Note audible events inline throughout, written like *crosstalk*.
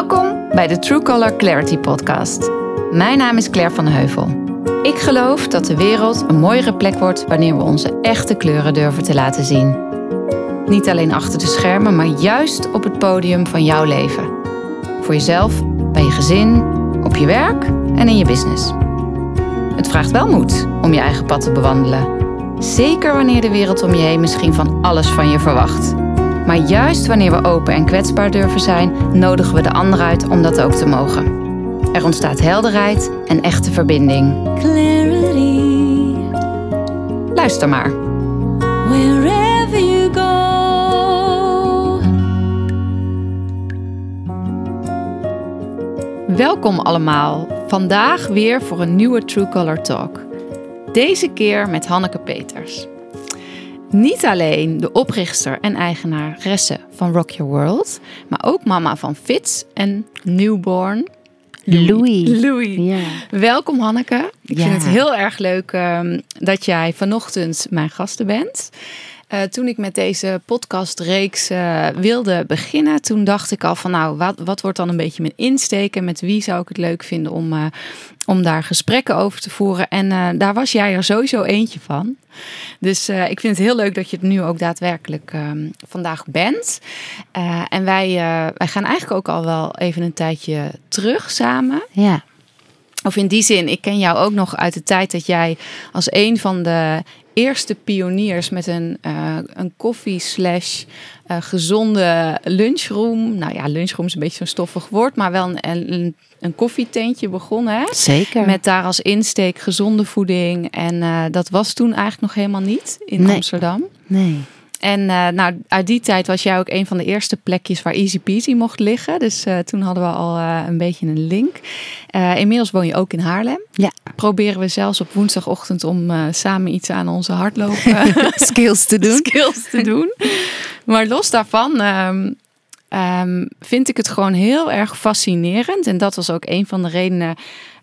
Welkom bij de True Color Clarity Podcast. Mijn naam is Claire van Heuvel. Ik geloof dat de wereld een mooiere plek wordt wanneer we onze echte kleuren durven te laten zien. Niet alleen achter de schermen, maar juist op het podium van jouw leven. Voor jezelf, bij je gezin, op je werk en in je business. Het vraagt wel moed om je eigen pad te bewandelen. Zeker wanneer de wereld om je heen misschien van alles van je verwacht. Maar juist wanneer we open en kwetsbaar durven zijn, nodigen we de ander uit om dat ook te mogen. Er ontstaat helderheid en echte verbinding. clarity Luister maar. wherever you go. Welkom allemaal. Vandaag weer voor een nieuwe True Color Talk. Deze keer met Hanneke Peters. Niet alleen de oprichter en eigenaresse van Rock Your World, maar ook mama van Fitz en newborn Louis. Louis. Ja. Welkom Hanneke. Ik Ja. vind het heel erg leuk ehm, dat jij vanochtend mijn gasten bent. Eh, toen ik met deze podcastreeks eh, wilde beginnen, toen dacht ik al van nou, wat, wat wordt dan een beetje mijn insteek en met wie zou ik het leuk vinden om, eh, om daar gesprekken over te voeren. En daar was jij er sowieso eentje van. Dus ik vind het heel leuk dat je het nu ook daadwerkelijk ehm, vandaag bent. En wij, wij gaan eigenlijk ook al wel even een tijdje terug samen. Ja. Of in die zin, ik ken jou ook nog uit de tijd dat jij als een van de eerste pioniers met een, eh, een koffie slash eh, gezonde lunchroom. Nou ja, lunchroom is een beetje zo'n stoffig woord, maar wel een, een, een koffietentje begonnen. Hè? Zeker. Met daar als insteek gezonde voeding. En eh, dat was toen eigenlijk nog helemaal niet in Nee. Amsterdam. Nee. En eh, nou, uit die tijd was jij ook een van de eerste plekjes waar Easy Peasy mocht liggen. Dus eh, toen hadden we al eh, een beetje een link. Inmiddels woon je ook in Haarlem. Ja. Proberen we zelfs op woensdagochtend om samen iets aan onze hardlopen *laughs* Skills te doen. skills te doen. Maar los daarvan ehm, ehm, vind ik het gewoon heel erg fascinerend. En dat was ook een van de redenen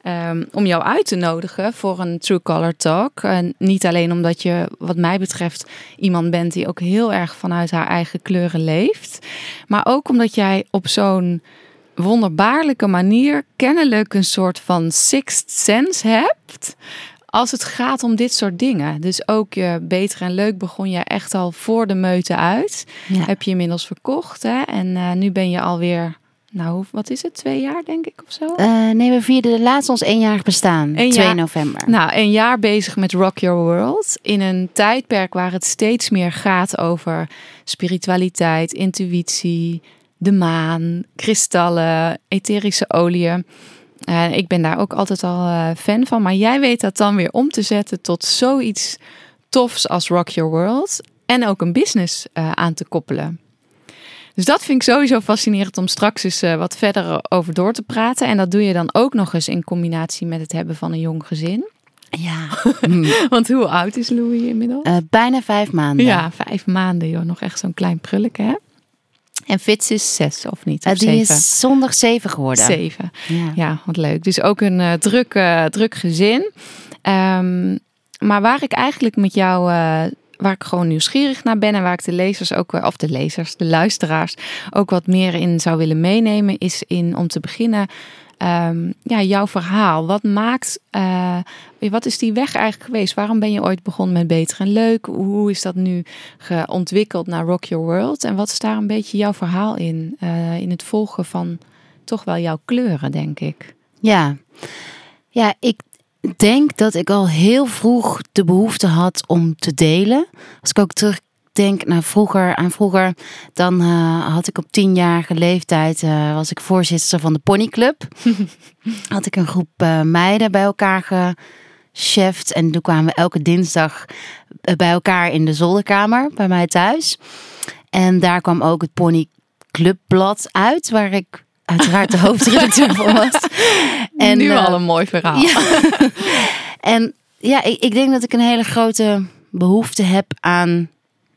ehm, om jou uit te nodigen voor een True Color Talk. En niet alleen omdat je, wat mij betreft, iemand bent die ook heel erg vanuit haar eigen kleuren leeft. Maar ook omdat jij op zo'n wonderbaarlijke manier kennelijk een soort van sixth sense hebt als het gaat om dit soort dingen. Dus ook je beter en leuk begon je echt al voor de meute uit. Ja. Heb je inmiddels verkocht hè? En eh, nu ben je alweer, nou wat is het, twee jaar denk ik of zo? Eh, nee, we vierden laatst ons eenjarig bestaan. Een 2 jaar. november. Nou, een jaar bezig met Rock Your World. In een tijdperk waar het steeds meer gaat over spiritualiteit, intuïtie, de maan, kristallen, etherische oliën. En ik ben daar ook altijd al eh, fan van. Maar jij weet dat dan weer om te zetten tot zoiets tofs als Rock Your World. En ook een business eh, aan te koppelen. Dus dat vind ik sowieso fascinerend om straks eens eh, wat verder over door te praten. En dat doe je dan ook nog eens in combinatie met het hebben van een jong gezin. Ja. *laughs* Want hoe oud is Louis inmiddels? Eh, bijna vijf maanden. ja, vijf maanden joh. Nog echt zo'n klein prulletje hè? En Fitz is zes of niet? Eh, Of die zeven? is zondag zeven geworden. Zeven. Ja. Ja, wat leuk. Dus ook een eh, druk, eh, druk gezin. Ehm, maar waar ik eigenlijk met jou, eh, waar ik gewoon nieuwsgierig naar ben en waar ik de lezers ook, of de lezers, de luisteraars ook wat meer in zou willen meenemen, is in om te beginnen. ehm, ja, jouw verhaal. Wat maakt, eh, wat is die weg eigenlijk geweest? Waarom ben je ooit begonnen met Beter en Leuk? Hoe is dat nu geontwikkeld naar Rock Your World? En wat is daar een beetje jouw verhaal in? eh, in het volgen van toch wel jouw kleuren, denk ik. Ja. Ja, ik denk dat ik al heel vroeg de behoefte had om te delen. Als ik ook terugdenk naar vroeger, aan vroeger, dan eh, had ik op tienjarige leeftijd, eh, was ik voorzitter van de ponyclub. *laughs* had ik een groep eh, meiden bij elkaar gecheft. En toen kwamen we elke dinsdag bij elkaar in de zolderkamer bij mij thuis. En daar kwam ook het ponyclubblad uit, waar ik uiteraard de hoofdredacteur van was. *laughs* En, nu eh, al een mooi verhaal. ja. *laughs* en ja, ik, ik denk dat ik een hele grote behoefte heb aan,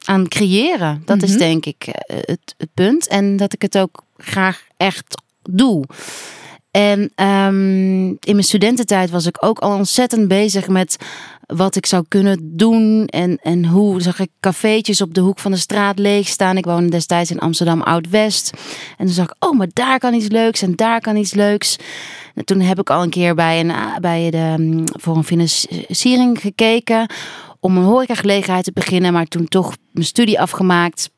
aan creëren. Dat is Mhm. denk ik eh, het, het punt. En dat ik het ook graag echt doe. En ehm, in mijn studententijd was ik ook al ontzettend bezig met wat ik zou kunnen doen. En, en hoe zag ik cafeetjes op de hoek van de straat leeg staan. Ik woonde destijds in Amsterdam Oud-West. En toen zag ik, oh, maar daar kan iets leuks en daar kan iets leuks. En toen heb ik al een keer bij, een, bij de, mm, voor een financiering gekeken om een horecagelegenheid te beginnen. Maar toen toch mijn studie afgemaakt.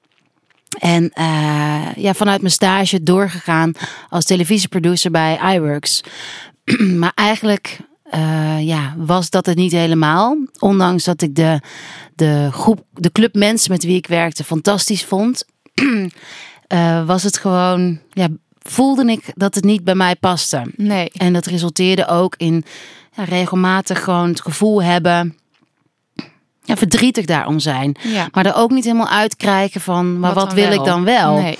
En eh, ja, vanuit mijn stage doorgegaan als televisieproducer bij iWorks. *clears throat* maar eigenlijk eh, ja, was dat het niet helemaal. Ondanks dat ik de, de groep, de club mensen met wie ik werkte fantastisch vond. *clears throat* eh, was het gewoon, ja, voelde ik dat het niet bij mij paste. Nee. En dat resulteerde ook in ja, regelmatig gewoon het gevoel hebben. Ja, verdrietig daarom zijn. Ja. Maar er ook niet helemaal uitkrijgen van, maar wat, wil wel? ik dan wel? Nee.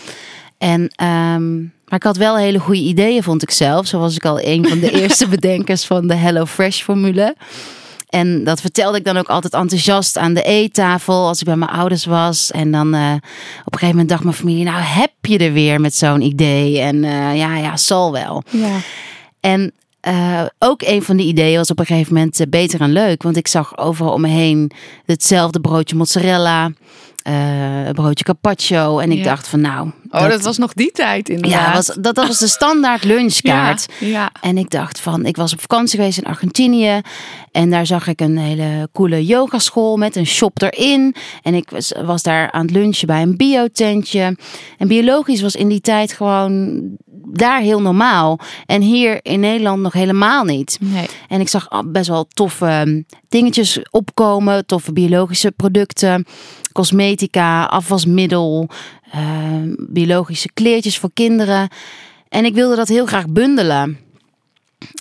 En, ehm, maar ik had wel hele goede ideeën, vond ik zelf. Zo was ik al een van de *laughs* eerste bedenkers van de Hello Fresh formule. En dat vertelde ik dan ook altijd enthousiast aan de eettafel als ik bij mijn ouders was. En dan eh, op een gegeven moment dacht mijn familie, nou heb je er weer met zo'n idee. En eh, ja, ja, zal wel. Ja. En eh, ook een van die ideeën was op een gegeven moment beter en leuk. Want ik zag overal om me heen hetzelfde broodje mozzarella, eh, een broodje carpaccio. En ik Ja. dacht van nou... Oh, dat, was nog die tijd inderdaad. Ja, was, dat, dat was de standaard *laughs* lunchkaart. Ja, ja. En ik dacht van, ik was op vakantie geweest in Argentinië. En daar zag ik een hele coole yogaschool met een shop erin. En ik was, was daar aan het lunchen bij een biotentje. En biologisch was in die tijd gewoon daar heel normaal. En hier in Nederland nog helemaal niet. Nee. En ik zag best wel toffe um, dingetjes opkomen. Toffe biologische producten. Cosmetica, afwasmiddel. uh, biologische kleertjes voor kinderen. En ik wilde dat heel graag bundelen.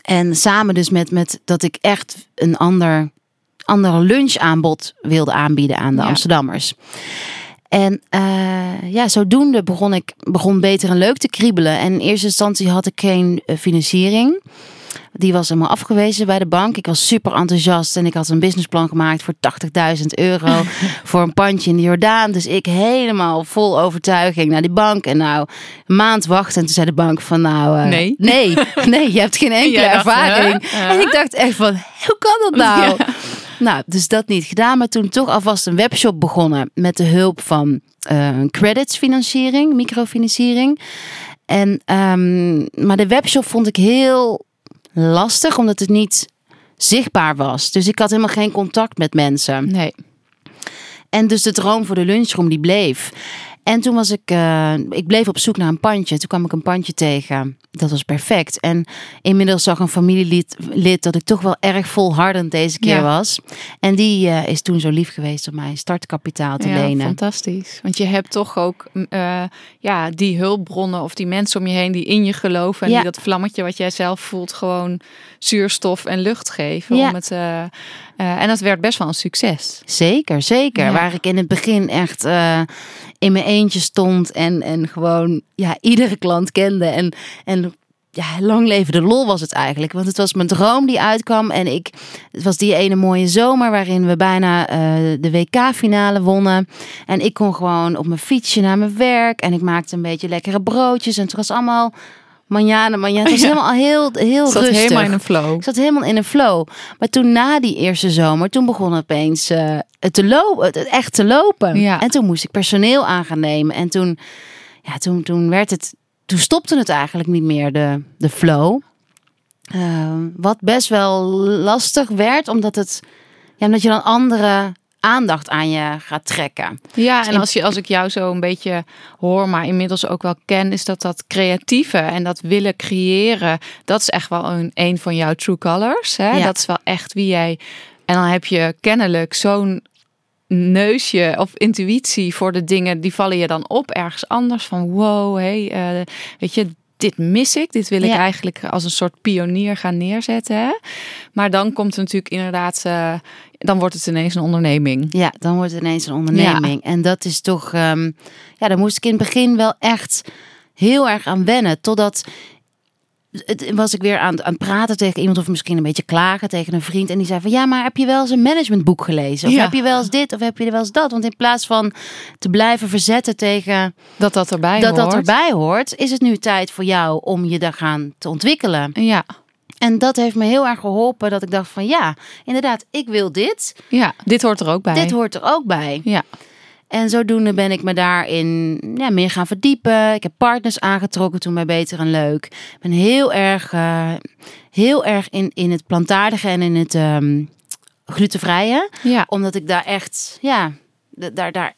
En samen dus met, met dat ik echt een ander, ander lunchaanbod wilde aanbieden aan de Ja. Amsterdammers. En uh, ja, zodoende begon ik begon beter en leuk te kriebelen. En in eerste instantie had ik geen uh, financiering. Die was helemaal afgewezen bij de bank. Ik was super enthousiast en ik had een businessplan gemaakt voor 80.000 euro *laughs* voor een pandje in de Jordaan. Dus ik helemaal vol overtuiging naar die bank. En nou, een maand wachten. En toen zei de bank van nou, uh, Nee. nee, *laughs* nee, je hebt geen *laughs* enkele dacht, ervaring. huh? En ik dacht echt van, hoe kan dat nou? Ja. Nou, dus dat niet gedaan. Maar toen toch alvast een webshop begonnen met de hulp van uh, creditsfinanciering, microfinanciering. En, um, maar de webshop vond ik heel lastig, omdat het niet zichtbaar was. Dus ik had helemaal geen contact met mensen. Nee. En dus de droom voor de lunchroom die bleef. En toen was ik, uh, ik bleef op zoek naar een pandje. Toen kwam ik een pandje tegen. Dat was perfect. En inmiddels zag een familielid lid dat ik toch wel erg volhardend deze keer Ja. was. En die uh, is toen zo lief geweest om mij startkapitaal te ja, lenen. fantastisch. Want je hebt toch ook uh, ja, die hulpbronnen of die mensen om je heen die in je geloven. En Ja. die dat vlammetje wat jij zelf voelt gewoon zuurstof en lucht geven. Om het, en dat werd best wel een succes. Zeker, zeker. Waar ik in het begin echt in mijn eentje stond en, en gewoon ja, iedere klant kende. En, en ja, lang leven de lol was het eigenlijk. Want het was mijn droom die uitkwam. En ik, het was die ene mooie zomer waarin we bijna uh, de WK-finale wonnen. En ik kon gewoon op mijn fietsje naar mijn werk. En ik maakte een beetje lekkere broodjes. En het was allemaal manjana, manjana. Het was *laughs* Ja. helemaal heel, heel Zat rustig. helemaal in een flow. Ik zat helemaal in een flow. Maar toen na die eerste zomer, toen begon opeens uh, het, te lopen, het echt te lopen. Ja. En toen moest ik personeel aan gaan nemen. En toen, ja, toen, toen werd het, toen stopte het eigenlijk niet meer, de, de flow. Uh, wat best wel lastig werd, omdat, het, ja, omdat je dan andere aandacht aan je gaat trekken. Ja, en als, je, als ik jou zo een beetje hoor, maar inmiddels ook wel ken, is dat dat creatieve en dat willen creëren, dat is echt wel een, een van jouw true colors. Hè? Ja. Dat is wel echt wie jij. En dan heb je kennelijk zo'n neusje of intuïtie voor de dingen, die vallen je dan op ergens anders. Van wow, hey, uh, weet je, dit mis ik. Dit wil ik Ja. eigenlijk als een soort pionier gaan neerzetten. Hè? Maar dan komt het natuurlijk inderdaad, uh, dan wordt het ineens een onderneming. Ja, dan wordt het ineens een onderneming. En dat is toch, um, ja, daar moest ik in het begin wel echt heel erg aan wennen. Totdat was ik weer aan, aan het praten tegen iemand of misschien een beetje klagen tegen een vriend. En die zei van ja, maar heb je wel eens een managementboek gelezen? Of Ja. heb je wel eens dit of heb je wel eens dat? Want in plaats van te blijven verzetten tegen Dat dat erbij dat hoort. dat erbij hoort, is het nu tijd voor jou om je daar gaan te ontwikkelen. Ja, En dat heeft me heel erg geholpen dat ik dacht van ja, inderdaad, ik wil dit. ja, dit hoort er ook bij. Dit hoort er ook bij. Ja, En zodoende ben ik me daarin ja, meer gaan verdiepen. Ik heb partners aangetrokken toen bij Beter en Leuk. Ik ben heel erg, eh, heel erg in, in het plantaardige en in het ehm glutenvrije. ja. Omdat ik daar echt, ja, daar, daar,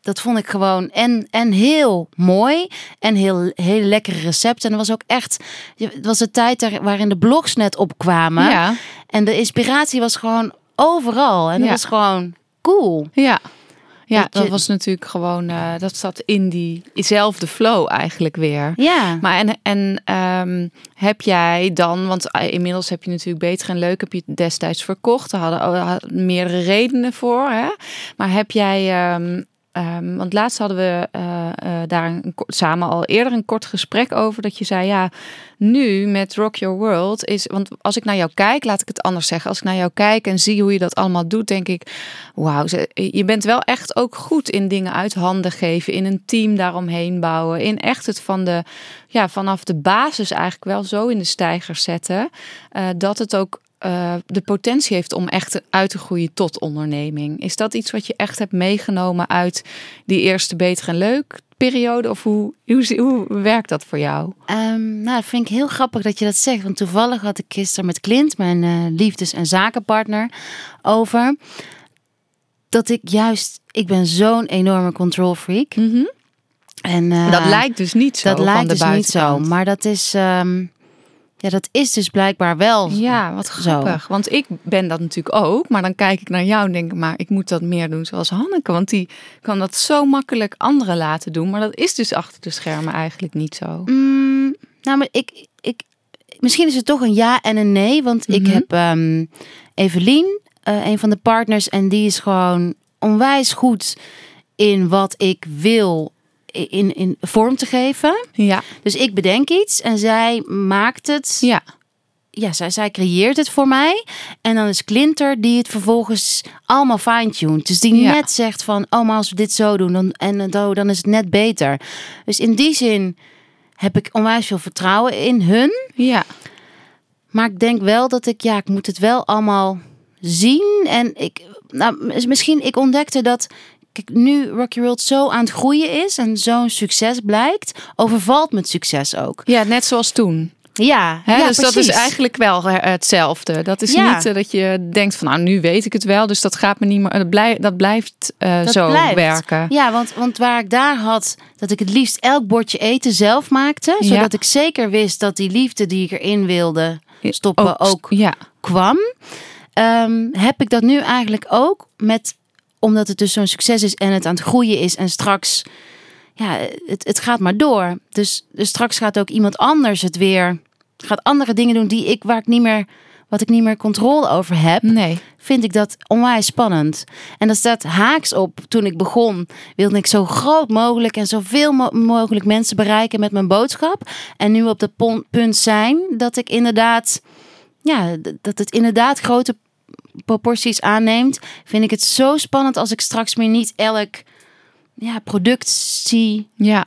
dat vond ik gewoon en, en heel mooi en heel, heel lekkere recepten. En er was ook echt, het was de tijd waarin de blogs net opkwamen. ja. En de inspiratie was gewoon overal. En dat Ja. was gewoon cool. Ja. Ja, Dat dat je- was natuurlijk gewoon, eh, dat zat in diezelfde flow eigenlijk weer. Ja. Maar en, en ehm, heb jij dan, want eh, inmiddels heb je natuurlijk beter en leuk, heb je destijds verkocht. Daar hadden oh, hadden meerdere redenen voor. Hè? Maar heb jij, ehm, ehm, want laatst hadden we eh, eh, daar samen al eerder een kort gesprek over. Dat je zei, ja, nu met Rock Your World is, want als ik naar jou kijk, laat ik het anders zeggen. Als ik naar jou kijk en zie hoe je dat allemaal doet, denk ik, wauw, je bent wel echt ook goed in dingen uit handen geven, in een team daaromheen bouwen, in echt het van de, ja, vanaf de basis eigenlijk wel zo in de stijger zetten, eh, dat het ook eh, de potentie heeft om echt uit te groeien tot onderneming. Is dat iets wat je echt hebt meegenomen uit die eerste beter en leuk periode? Of hoe, hoe, hoe werkt dat voor jou? Ehm, nou, dat vind ik heel grappig dat je dat zegt. Want toevallig had ik gisteren met Clint, mijn eh, liefdes- en zakenpartner, over dat ik juist, ik ben zo'n enorme control freak. En eh, dat lijkt dus niet zo dat lijkt de dus niet zo, maar dat is, ehm, ja, dat is dus blijkbaar wel. Ja, wat grappig. Want ik ben dat natuurlijk ook. Maar dan kijk ik naar jou en denk ik, maar ik moet dat meer doen zoals Hanneke. Want die kan dat zo makkelijk anderen laten doen. Maar dat is dus achter de schermen eigenlijk niet zo. Mm, nou, maar ik, ik, misschien is het toch een ja en een nee. Want ik Mhm. heb ehm Evelien, eh, een van de partners, en die is gewoon onwijs goed in wat ik wil in, in vorm te geven. Ja, Dus ik bedenk iets en zij maakt het. ja, Ja, zij, zij creëert het voor mij. En dan is Clinter die het vervolgens allemaal fine-tuned. Dus die Ja. net zegt van, oh, maar als we dit zo doen dan, en eh, zo, dan is het net beter. Dus in die zin heb ik onwijs veel vertrouwen in hun. ja. Maar ik denk wel dat ik, ja, ik moet het wel allemaal zien. En ik, nou, mis- misschien, ik ontdekte dat, kijk, nu Rocky World zo aan het groeien is en zo'n succes blijkt, overvalt me het succes ook. Ja, net zoals toen. Ja, Hè? ja dus dat is eigenlijk wel eh, hetzelfde. Dat is Ja. niet eh, dat je denkt van nou nu weet ik het wel. Dus dat gaat me niet meer. Dat, blij, dat blijft eh, Dat zo blijft. werken. Ja, want, want waar ik daar had, dat ik het liefst elk bordje eten zelf maakte. Ja. Zodat ik zeker wist dat die liefde die ik erin wilde stoppen ook, Ja, kwam. Ehm, heb ik dat nu eigenlijk ook met, omdat het dus zo'n succes is en het aan het groeien is. En straks, ja, het, het gaat maar door. Dus, dus straks gaat ook iemand anders het weer, gaat andere dingen doen die ik, waar ik niet meer, wat ik niet meer controle over heb nee. vind ik dat onwijs spannend. En dat staat haaks op. Toen ik begon, wilde ik zo groot mogelijk en zoveel mo- mogelijk mensen bereiken met mijn boodschap. En nu op dat punt zijn dat ik inderdaad, ja, dat het inderdaad grote proporties aanneemt. Vind ik het zo spannend als ik straks meer niet elk ja, product zie Ja,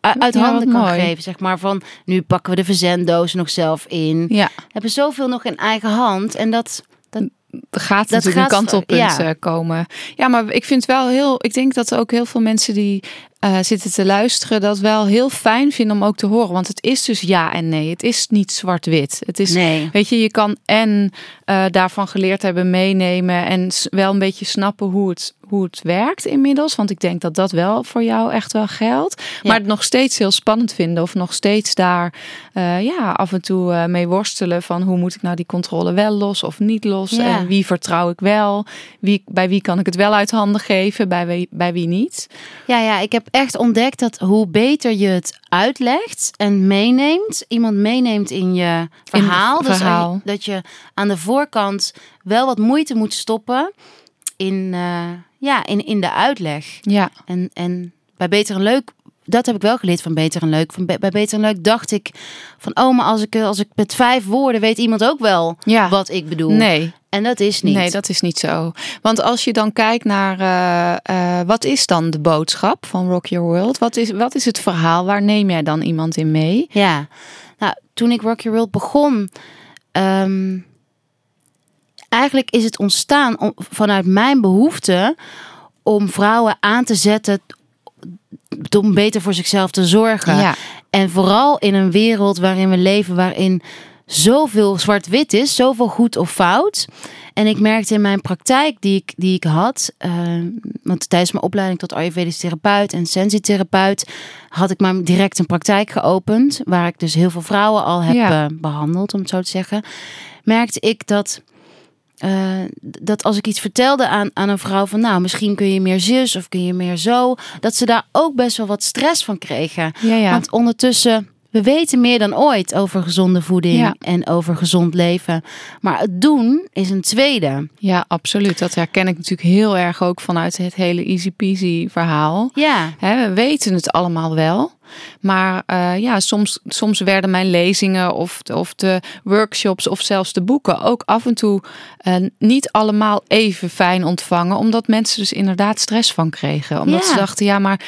uit handen kan mooi. geven. Zeg maar van nu pakken we de verzenddozen nog zelf in. ja. We hebben zoveel nog in eigen hand. En dat, dat Er gaat Dat natuurlijk gaat een kantelpunt ja. eh, komen. Ja, maar ik vind wel heel. Ik denk dat ook heel veel mensen die eh, zitten te luisteren, dat wel heel fijn vinden om ook te horen. Want het is dus ja en nee. Het is niet zwart-wit. Het is. nee. Weet je, je kan en eh, daarvan geleerd hebben meenemen en wel een beetje snappen hoe het, hoe het werkt inmiddels. Want ik denk dat dat wel voor jou echt wel geldt. Maar het nog steeds heel spannend vinden of nog steeds daar eh, ja, af en toe mee worstelen van hoe moet ik nou die controle wel los of niet los. Ja. En wie vertrouw ik wel? Wie, bij wie kan ik het wel uit handen geven? Bij wie, bij wie niet? Ja, ja, ik heb echt ontdekt dat hoe beter je het uitlegt en meeneemt, iemand meeneemt in je verhaal, dus dat je aan de voorkant wel wat moeite moet stoppen in, eh, ja, in, in de uitleg. Ja, En, en bij Beter en Leuk dat heb ik wel geleerd van Beter en Leuk. Van, bij Beter en Leuk dacht ik van, oh, maar als ik, als ik met vijf woorden weet iemand ook wel Ja. wat ik bedoel. Nee, En dat is niet. nee, dat is niet zo. Want als je dan kijkt naar eh, eh, wat is dan de boodschap van Rock Your World? Wat is, wat is het verhaal? Waar neem jij dan iemand in mee? Ja, nou, toen ik Rock Your World begon, ehm, eigenlijk is het ontstaan om- vanuit mijn behoefte om vrouwen aan te zetten om beter voor zichzelf te zorgen. Ja. En vooral in een wereld waarin we leven, waarin zoveel zwart-wit is, zoveel goed of fout. En ik merkte in mijn praktijk die ik, die ik had, eh, want tijdens mijn opleiding tot Ayurvedisch therapeut en sensitherapeut had ik maar direct een praktijk geopend, waar ik dus heel veel vrouwen al heb Ja. eh, behandeld, om het zo te zeggen. Merkte ik dat eh, dat als ik iets vertelde aan, aan een vrouw van nou, misschien kun je meer zus of kun je meer zo, dat ze daar ook best wel wat stress van kregen. Ja, ja. Want ondertussen, we weten meer dan ooit over gezonde voeding Ja. en over gezond leven. Maar het doen is een tweede. Ja, absoluut. Dat herken ik natuurlijk heel erg ook vanuit het hele easy peasy verhaal. Ja, we weten het allemaal wel. Maar eh, ja, soms, soms werden mijn lezingen of, de- of de workshops of zelfs de boeken ook af en toe eh, niet allemaal even fijn ontvangen. Omdat mensen dus inderdaad stress van kregen. Omdat Ja. ze dachten, ja, maar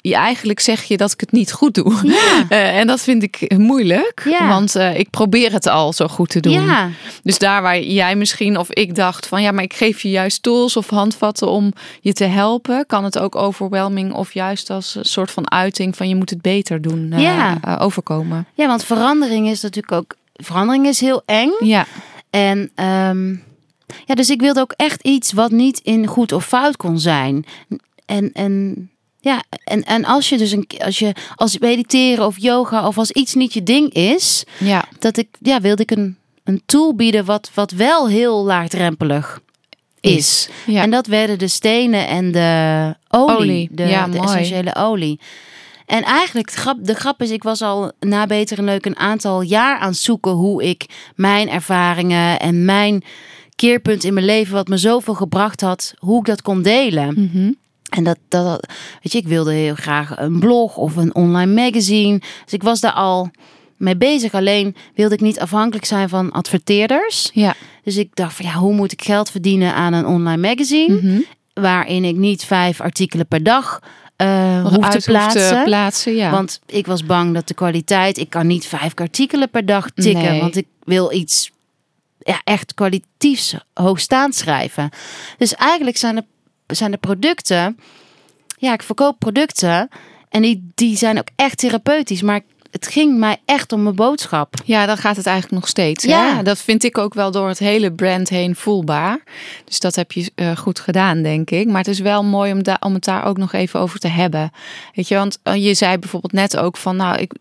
je, eigenlijk zeg je dat ik het niet goed doe. Ja. *laughs* Eh, en dat vind ik moeilijk. Ja. Want eh, ik probeer het al zo goed te doen. ja, Dus daar waar jij misschien of ik dacht van ja, maar ik geef je juist tools of handvatten om je te helpen, kan het ook overwhelming of juist als een soort van uiting van je moet het beter doen Ja. eh, overkomen. ja, want verandering is natuurlijk ook. Verandering is heel eng. Ja, En ehm, ja, dus ik wilde ook echt iets wat niet in goed of fout kon zijn. En, en ja, en, en als je dus een als je als mediteren of yoga of als iets niet je ding is, ja, dat ik ja, wilde ik een, een tool bieden wat, wat wel heel laagdrempelig is. ja. En dat werden de stenen en de olie, Olie, de, ja, de mooi. essentiële olie. En eigenlijk, de grap, de grap is, ik was al na Beter en Leuk een aantal jaar aan het zoeken hoe ik mijn ervaringen en mijn keerpunt in mijn leven, wat me zoveel gebracht had, hoe ik dat kon delen. Mhm. En dat, dat, weet je, ik wilde heel graag een blog of een online magazine. Dus ik was daar al mee bezig. Alleen wilde ik niet afhankelijk zijn van adverteerders. ja. Dus ik dacht van ja, hoe moet ik geld verdienen aan een online magazine? Mhm. Waarin ik niet vijf artikelen per dag eh Nog hoef te plaatsen. plaatsen, ja. Want ik was bang dat de kwaliteit, ik kan niet vijf artikelen per dag tikken. Nee. Want ik wil iets ja, echt kwalitatiefs hoogstaand schrijven. Dus eigenlijk zijn de, zijn de producten, ja, ik verkoop producten en die, die zijn ook echt therapeutisch. Maar het ging mij echt om mijn boodschap. Ja, dan gaat het eigenlijk nog steeds. Ja. Ja. Dat vind ik ook wel door het hele brand heen voelbaar. Dus dat heb je eh, goed gedaan, denk ik. Maar het is wel mooi om, daar om het daar ook nog even over te hebben. Weet je, want eh, je zei bijvoorbeeld net ook van, nou, ik,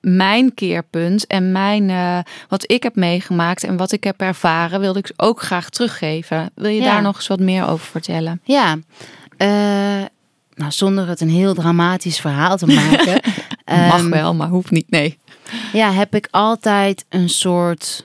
mijn keerpunt en mijn, eh, wat ik heb meegemaakt en wat ik heb ervaren, wilde ik ook graag teruggeven. Wil je Ja. daar nog eens wat meer over vertellen? Ja, nou, zonder het een heel dramatisch verhaal te maken. *laughs* Mag ehm, wel, maar hoeft niet. Nee. Ja, heb ik altijd een soort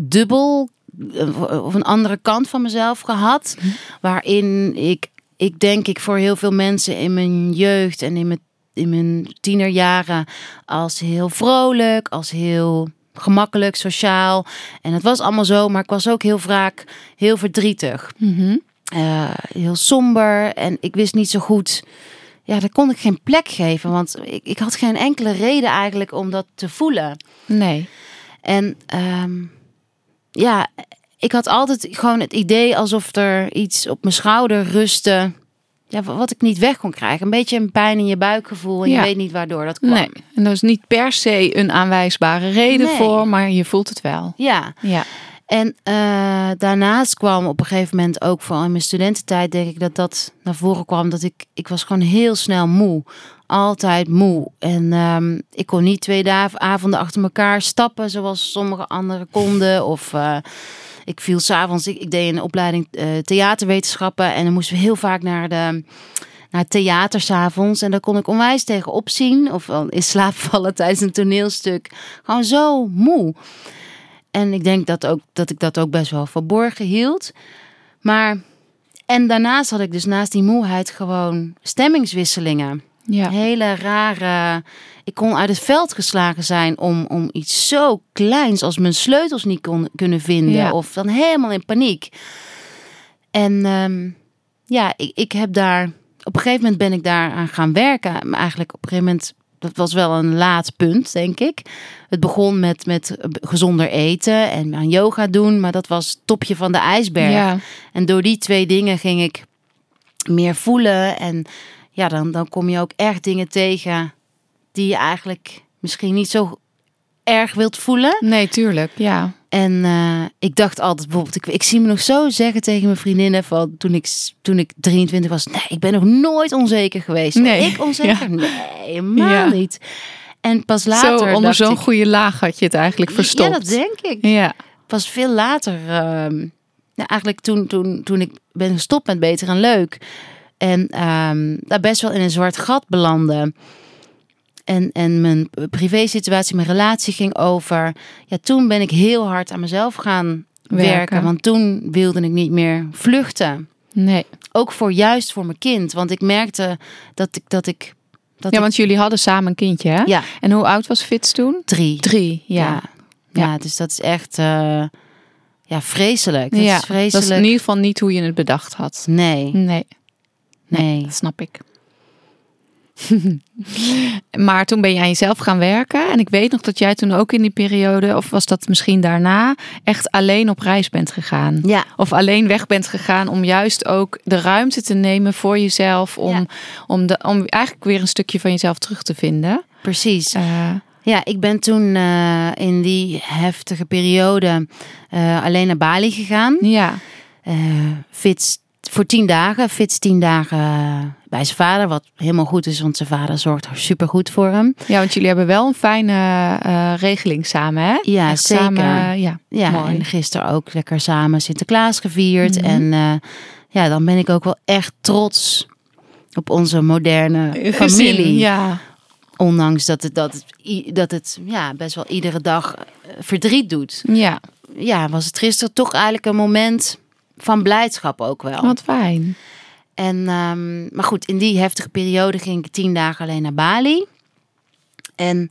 dubbel eh, of een andere kant van mezelf gehad. Waarin ik, ik denk ik voor heel veel mensen in mijn jeugd en in mijn, in mijn tienerjaren als heel vrolijk, als heel gemakkelijk, sociaal. En het was allemaal zo, maar ik was ook heel vaak heel verdrietig. Mhm. Eh, heel somber en ik wist niet zo goed. Ja, daar kon ik geen plek geven, want ik, ik had geen enkele reden eigenlijk om dat te voelen. Nee. En ehm, ja, ik had altijd gewoon het idee alsof er iets op mijn schouder rustte. Ja, wa- wat ik niet weg kon krijgen. Een beetje een pijn in je buikgevoel. En Ja. je weet niet waardoor dat kwam. Nee. En daar is niet per se een aanwijsbare reden Nee. voor, maar je voelt het wel. Ja, Ja. En eh, daarnaast kwam op een gegeven moment ook vooral in mijn studententijd denk ik dat dat naar voren kwam. Dat ik, ik was gewoon heel snel moe. Altijd moe. En ehm, ik kon niet twee avonden achter elkaar stappen zoals sommige anderen konden. Of eh, ik viel s'avonds, ik, ik deed een opleiding eh, theaterwetenschappen. En dan moesten we heel vaak naar de naar het theater s'avonds. En daar kon ik onwijs tegen opzien. Of in slaap vallen *laughs* tijdens een toneelstuk. Gewoon zo moe. En ik denk dat, ook, dat ik dat ook best wel verborgen hield. Maar, en daarnaast had ik dus naast die moeheid gewoon stemmingswisselingen. Ja. Hele rare. Ik kon uit het veld geslagen zijn om, om iets zo kleins als mijn sleutels niet kon kunnen vinden. Ja. Of dan helemaal in paniek. En ehm, ja, ik, ik heb daar. Op een gegeven moment ben ik daar aan gaan werken. Maar eigenlijk op een gegeven moment. Dat was wel een laat punt, denk ik. Het begon met, met gezonder eten en aan yoga doen. Maar dat was het topje van de ijsberg. Ja. En door die twee dingen ging ik meer voelen. En ja, dan, dan kom je ook echt dingen tegen die je eigenlijk misschien niet zo erg wilt voelen. Nee, tuurlijk. Ja. En eh, ik dacht altijd bijvoorbeeld, ik, ik zie me nog zo zeggen tegen mijn vriendinnen van toen ik, toen ik 23 was. Nee, ik ben nog nooit onzeker geweest. Nee. Ik onzeker? Ja. Nee, helemaal Ja. niet. En pas later Zo onder zo'n goede laag had je het eigenlijk verstopt. Ja, dat denk ik Ja. pas veel later, ehm, nou, eigenlijk toen, toen, toen ik ben gestopt met Beter en Leuk. En ehm, daar best wel in een zwart gat belandde. En, en mijn privé situatie, mijn relatie ging over. Ja, toen ben ik heel hard aan mezelf gaan werken. Werken. Want toen wilde ik niet meer vluchten. Nee. Ook voor juist voor mijn kind. Want ik merkte dat ik dat ik. Dat Ja, ik- want jullie hadden samen een kindje, hè? ja, En hoe oud was Fitz toen? drie. Drie, ja. Ja. Ja. dus dat is echt eh, ja, vreselijk. Dat ja. is vreselijk. Dat is in ieder geval niet hoe je het bedacht had. Nee, Nee, nee. dat snap ik. *laughs* maar toen ben je aan jezelf gaan werken. En ik weet nog dat jij toen ook in die periode, of was dat misschien daarna, echt alleen op reis bent gegaan. Ja, Of alleen weg bent gegaan om juist ook de ruimte te nemen voor jezelf. Om, Ja. om, de, om eigenlijk weer een stukje van jezelf terug te vinden. precies. Eh, Ja, ik ben toen eh, in die heftige periode eh, alleen naar Bali gegaan. ja, Fitz voor tien dagen. Fitz tien dagen bij zijn vader. Wat helemaal goed is, want zijn vader zorgt super goed voor hem. ja, want jullie hebben wel een fijne eh, regeling samen, hè? Ja, Echt zeker. Samen, ja, Ja, mooi. en gisteren ook lekker samen Sinterklaas gevierd. Mhm. En eh, ja, dan ben ik ook wel echt trots op onze moderne Gezin, familie. Ja, Ondanks dat het, dat het, dat het ja, best wel iedere dag eh, verdriet doet. ja, Ja, was het gisteren toch eigenlijk een moment van blijdschap ook wel. wat fijn. En, ehm, maar goed, in die heftige periode ging ik tien dagen alleen naar Bali. En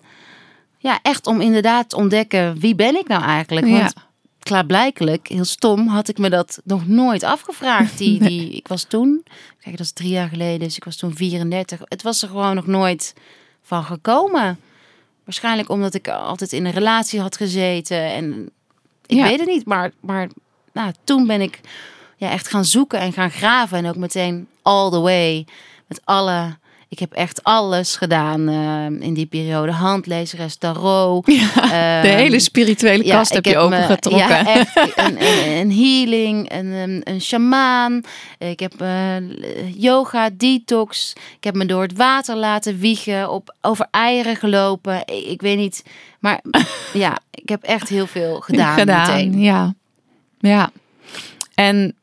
ja, echt om inderdaad te ontdekken wie ben ik nou eigenlijk. Want Ja. klaarblijkelijk, heel stom, had ik me dat nog nooit afgevraagd. Die, *laughs* die, ik was toen, kijk dat is drie jaar geleden, dus ik was toen 34. Het was er gewoon nog nooit van gekomen. Waarschijnlijk omdat ik altijd in een relatie had gezeten. En ik Ja. weet het niet, maar, maar nou, toen ben ik ja, echt gaan zoeken en gaan graven. En ook meteen all the way. Met alle. Ik heb echt alles gedaan eh, in die periode. Handlezeres, tarot. *laughs* de ehm, hele spirituele kast heb je opengetrokken. Ja, echt. *laughs* Een, een, een healing, een, een, een shamaan. Ik heb eh, yoga, detox. Ik heb me door het water laten wiegen. Op, over eieren gelopen. Ik, ik weet niet. Maar *laughs* ja, ik heb echt heel veel gedaan, meteen. Ja. Ja. En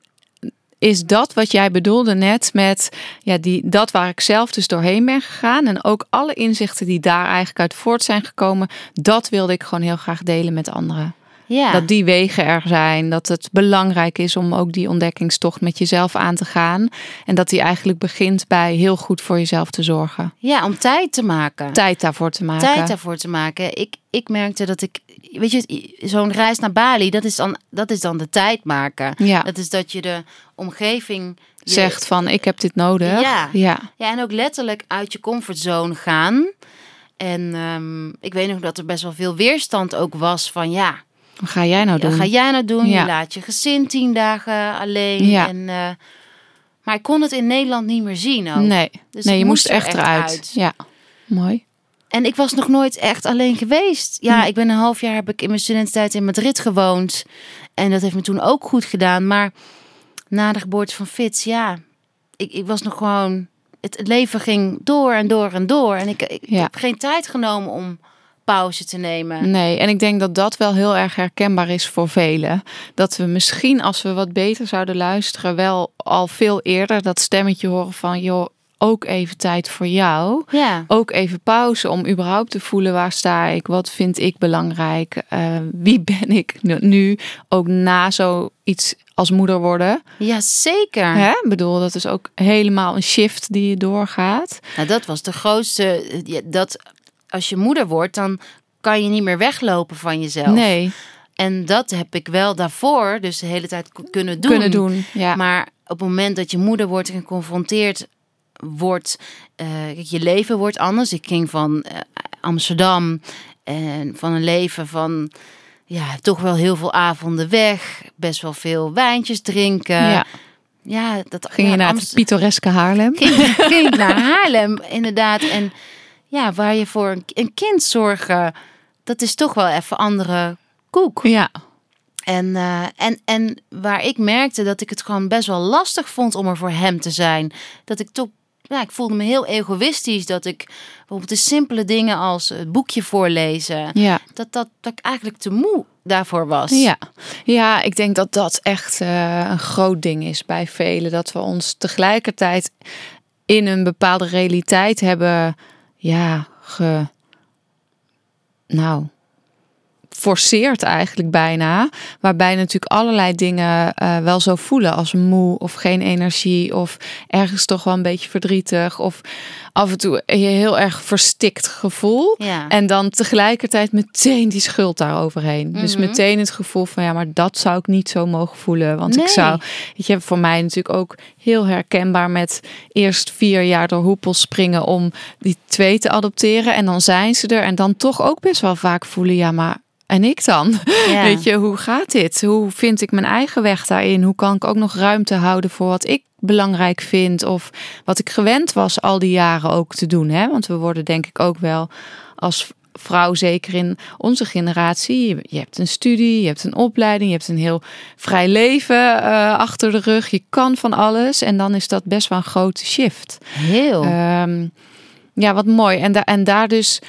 is dat wat jij bedoelde net met ja, die, dat waar ik zelf dus doorheen ben gegaan en ook alle inzichten die daar eigenlijk uit voort zijn gekomen, dat wilde ik gewoon heel graag delen met anderen. Ja. Dat die wegen er zijn, dat het belangrijk is om ook die ontdekkingstocht met jezelf aan te gaan en dat die eigenlijk begint bij heel goed voor jezelf te zorgen. ja, om tijd te maken. Tijd daarvoor te maken. tijd daarvoor te maken. Ik, ik merkte dat ik, weet je, zo'n reis naar Bali, dat is dan, dat is dan de tijd maken. Ja. Dat is dat je de omgeving je- Zegt van ik heb dit nodig. Ja. ja. Ja, en ook letterlijk uit je comfortzone gaan. En ehm, ik weet nog dat er best wel veel weerstand ook was van ja, Wat ga jij nou wat doen? ga jij nou doen? Ja. Je laat je gezin tien dagen alleen. Ja. En, eh, maar ik kon het in Nederland niet meer zien ook. Nee, Dus nee je moest echt echt eruit. uit. Ja, mooi. En ik was nog nooit echt alleen geweest. Ja, Hm. ik ben een half jaar heb ik in mijn studententijd in Madrid gewoond. En dat heeft me toen ook goed gedaan. Maar na de geboorte van Fitz, ja, ik, ik was nog gewoon. Het, het leven ging door en door en door. En ik, ik, Ja. heb geen tijd genomen om pauze te nemen. Nee, en ik denk dat dat wel heel erg herkenbaar is voor velen. Dat we misschien, als we wat beter zouden luisteren, wel al veel eerder dat stemmetje horen van, joh, ook even tijd voor jou. Ja. Ook even pauze om überhaupt te voelen waar sta ik, wat vind ik belangrijk, eh, wie ben ik nu- ook na zoiets als moeder worden. Ja, zeker. Hè? Ik bedoel, dat is ook helemaal een shift die je doorgaat. Nou, dat was de grootste. ja, Dat als je moeder wordt, dan kan je niet meer weglopen van jezelf. Nee, En dat heb ik wel daarvoor, dus de hele tijd kunnen doen. kunnen doen. Ja. Maar op het moment dat je moeder wordt en geconfronteerd wordt, eh, kijk, je leven wordt anders. Ik ging van eh, Amsterdam en van een leven van ja, toch wel heel veel avonden weg, best wel veel wijntjes drinken. ja. ja dat Ging ja, je naar Amst- het pittoreske Haarlem? ging, ging ik naar Haarlem, inderdaad. En ja, waar je voor een, een kind zorgen, dat is toch wel even andere koek. Ja, En, eh, en, en waar ik merkte dat ik het gewoon best wel lastig vond om er voor hem te zijn. Dat ik toch, ja, ik voelde me heel egoïstisch. Dat ik bijvoorbeeld de simpele dingen als het boekje voorlezen, ja. dat, dat, dat ik eigenlijk te moe daarvoor was. Ja. ja, ik denk dat dat echt eh, een groot ding is bij velen. Dat we ons tegelijkertijd in een bepaalde realiteit hebben, ja, ge, nou, forceert eigenlijk bijna. Waarbij natuurlijk allerlei dingen eh, wel zo voelen als moe of geen energie of ergens toch wel een beetje verdrietig of af en toe een heel erg verstikt gevoel. Ja. En dan tegelijkertijd meteen die schuld daaroverheen. Dus Mhm. meteen het gevoel van ja, maar dat zou ik niet zo mogen voelen. Want Nee. ik zou, weet je, voor mij natuurlijk ook heel herkenbaar met eerst vier jaar door hoepels springen om die twee te adopteren. En dan zijn ze er. En dan toch ook best wel vaak voelen, ja, maar en ik dan? Ja. Weet je, hoe gaat dit? Hoe vind ik mijn eigen weg daarin? Hoe kan ik ook nog ruimte houden voor wat ik belangrijk vind? Of wat ik gewend was al die jaren ook te doen. Hè? Want we worden denk ik ook wel als vrouw, zeker in onze generatie. Je, hebt een studie, je hebt een opleiding, je hebt een heel vrij leven eh, achter de rug. Je kan van alles. En dan is dat best wel een grote shift. Heel. Ehm, ja, wat mooi. En, da en daar dus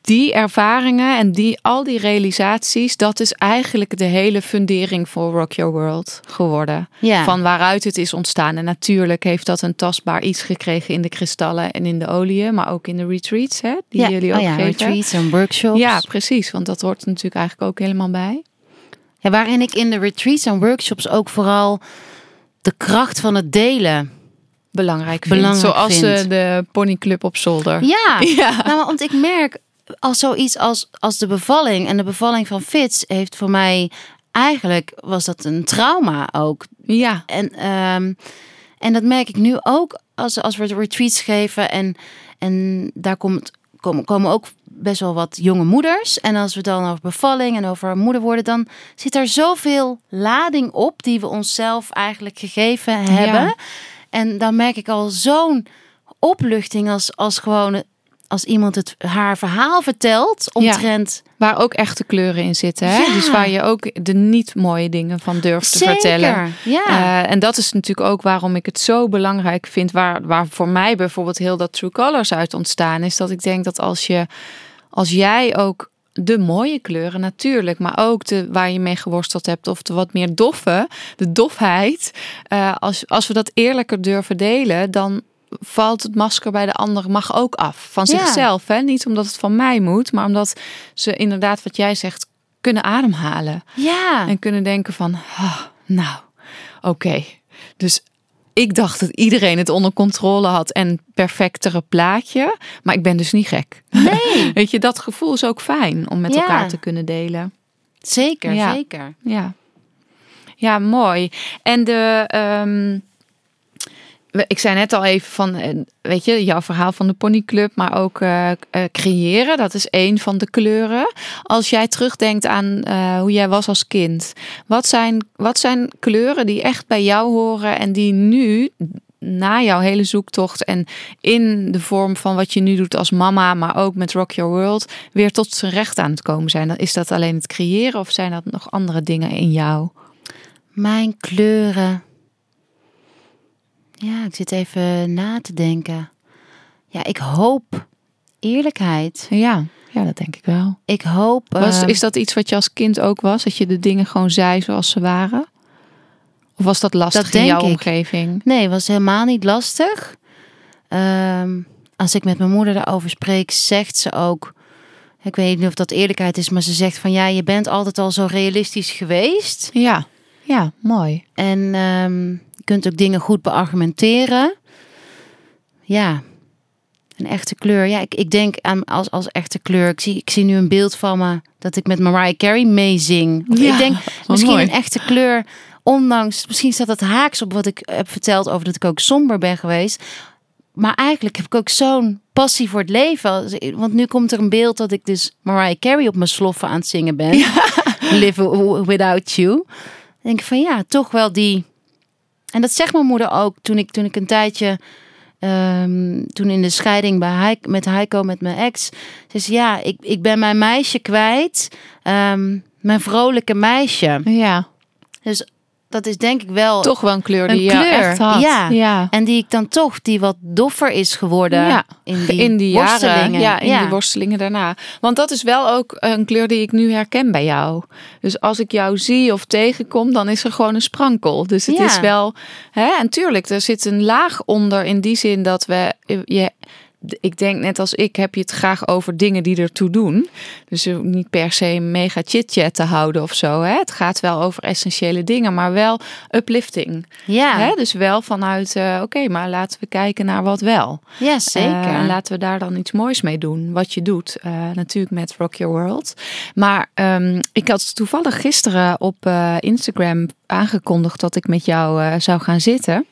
die ervaringen en die, al die realisaties, dat is eigenlijk de hele fundering voor Rock Your World geworden. ja. Van waaruit het is ontstaan. En natuurlijk heeft dat een tastbaar iets gekregen in de kristallen en in de oliën, maar ook in de retreats, hè, die ja. jullie ook oh, ja, geven. retreats en workshops. Ja, precies. Want dat hoort er natuurlijk eigenlijk ook helemaal bij. Ja, waarin ik in de retreats en workshops ook vooral de kracht van het delen. Belangrijk vind. Belangrijk Zoals eh, de ponyclub op zolder. Ja, *laughs* Ja. Nou, maar want ik merk als zoiets als, als de bevalling en de bevalling van Fitz heeft voor mij eigenlijk was dat een trauma ook. Ja. En, ehm, en dat merk ik nu ook als, als we de retreats geven en, en daar komt, komen, komen ook best wel wat jonge moeders. En als we dan over bevalling en over moeder worden, dan zit er zoveel lading op die we onszelf eigenlijk gegeven hebben. En dan merk ik al zo'n opluchting als, als gewoon als iemand het haar verhaal vertelt omtrent. Waar ook echte kleuren in zitten. Hè? Ja. Dus waar je ook de niet mooie dingen van durft te vertellen. ja. Eh, en dat is natuurlijk ook waarom ik het zo belangrijk vind. Waar, waar voor mij bijvoorbeeld heel dat True Colors uit ontstaan is. Dat ik denk dat als je, als jij ook de mooie kleuren natuurlijk, maar ook de waar je mee geworsteld hebt of de wat meer doffe, de dofheid. eh, als, als we dat eerlijker durven delen, dan valt het masker bij de ander mag ook af van Ja. zichzelf. Hè? Niet omdat het van mij moet, maar omdat ze inderdaad wat jij zegt kunnen ademhalen. Ja. En kunnen denken van, ah, nou, oké. Dus ik dacht dat iedereen het onder controle had en perfectere plaatje. Maar ik ben dus niet gek. Nee, *laughs* Weet je, dat gevoel is ook fijn om met Ja. elkaar te kunnen delen. zeker, Ja. zeker. Ja, ja mooi. En de... ehm, ik zei net al even van, eh, weet je, jouw verhaal van de ponyclub, maar ook eh, eh, creëren, dat is één van de kleuren. Als jij terugdenkt aan hoe jij was als kind, wat zijn, wat zijn kleuren die echt bij jou horen en die nu, na jouw hele zoektocht en in de vorm van wat je nu doet als mama, maar ook met Rock Your World, weer tot zijn recht aan het komen zijn? Is dat alleen het creëren of zijn dat nog andere dingen in jou? Mijn kleuren. Ja, ik zit even na te denken. Ja, ik hoop eerlijkheid. Ja, ja dat denk ik wel. Ik hoop. Was, ehm, is dat iets wat je als kind ook was? Dat je de dingen gewoon zei zoals ze waren? Of was dat lastig Dat in denk jouw ik. omgeving? Nee, was helemaal niet lastig. ehm, als ik met mijn moeder daarover spreek, zegt ze ook. Ik weet niet of dat eerlijkheid is, maar ze zegt van ja, je bent altijd al zo realistisch geweest. Ja, ja, mooi. En ehm, je kunt ook dingen goed beargumenteren. Ja, een echte kleur. Ja, ik, ik denk aan als, als echte kleur. Ik zie, ik zie nu een beeld van me dat ik met Mariah Carey meezing. Ja, ik denk misschien mooi. een echte kleur. Ondanks, misschien staat dat haaks op wat ik heb verteld over dat ik ook somber ben geweest. Maar eigenlijk heb ik ook zo'n passie voor het leven. Want nu komt er een beeld dat ik dus Mariah Carey op mijn sloffen aan het zingen ben. *laughs* Live Without You. Dan denk ik van ja, toch wel die. En dat zegt mijn moeder ook toen ik, toen ik een tijdje. ehm, toen in de scheiding bij met Heiko, met mijn ex. Ze zei ja, ik, ik ben mijn meisje kwijt. Ehm, mijn vrolijke meisje. Ja, Dus dat is denk ik wel. toch wel een kleur die Een je kleur, echt had. ja. ja. En die ik dan toch, die wat doffer is geworden. Ja, in die, in die jaren, worstelingen. ja, in die worstelingen daarna. Want dat is wel ook een kleur die ik nu herken bij jou. Dus als ik jou zie of tegenkom, dan is er gewoon een sprankel. Dus het Ja. is wel, hè, en tuurlijk, er zit een laag onder in die zin dat we, je, ik denk net als ik, heb je het graag over dingen die ertoe doen. Dus niet per se mega chit-chat te houden of zo. Hè? Het gaat wel over essentiële dingen, maar wel uplifting. Ja, Hè? Dus wel vanuit, eh, oké, maar laten we kijken naar wat wel. ja zeker. Eh, en laten we daar dan iets moois mee doen. Wat je doet. eh, natuurlijk met Rock Your World. Maar ehm, ik had toevallig gisteren op eh, Instagram aangekondigd dat ik met jou eh, zou gaan zitten.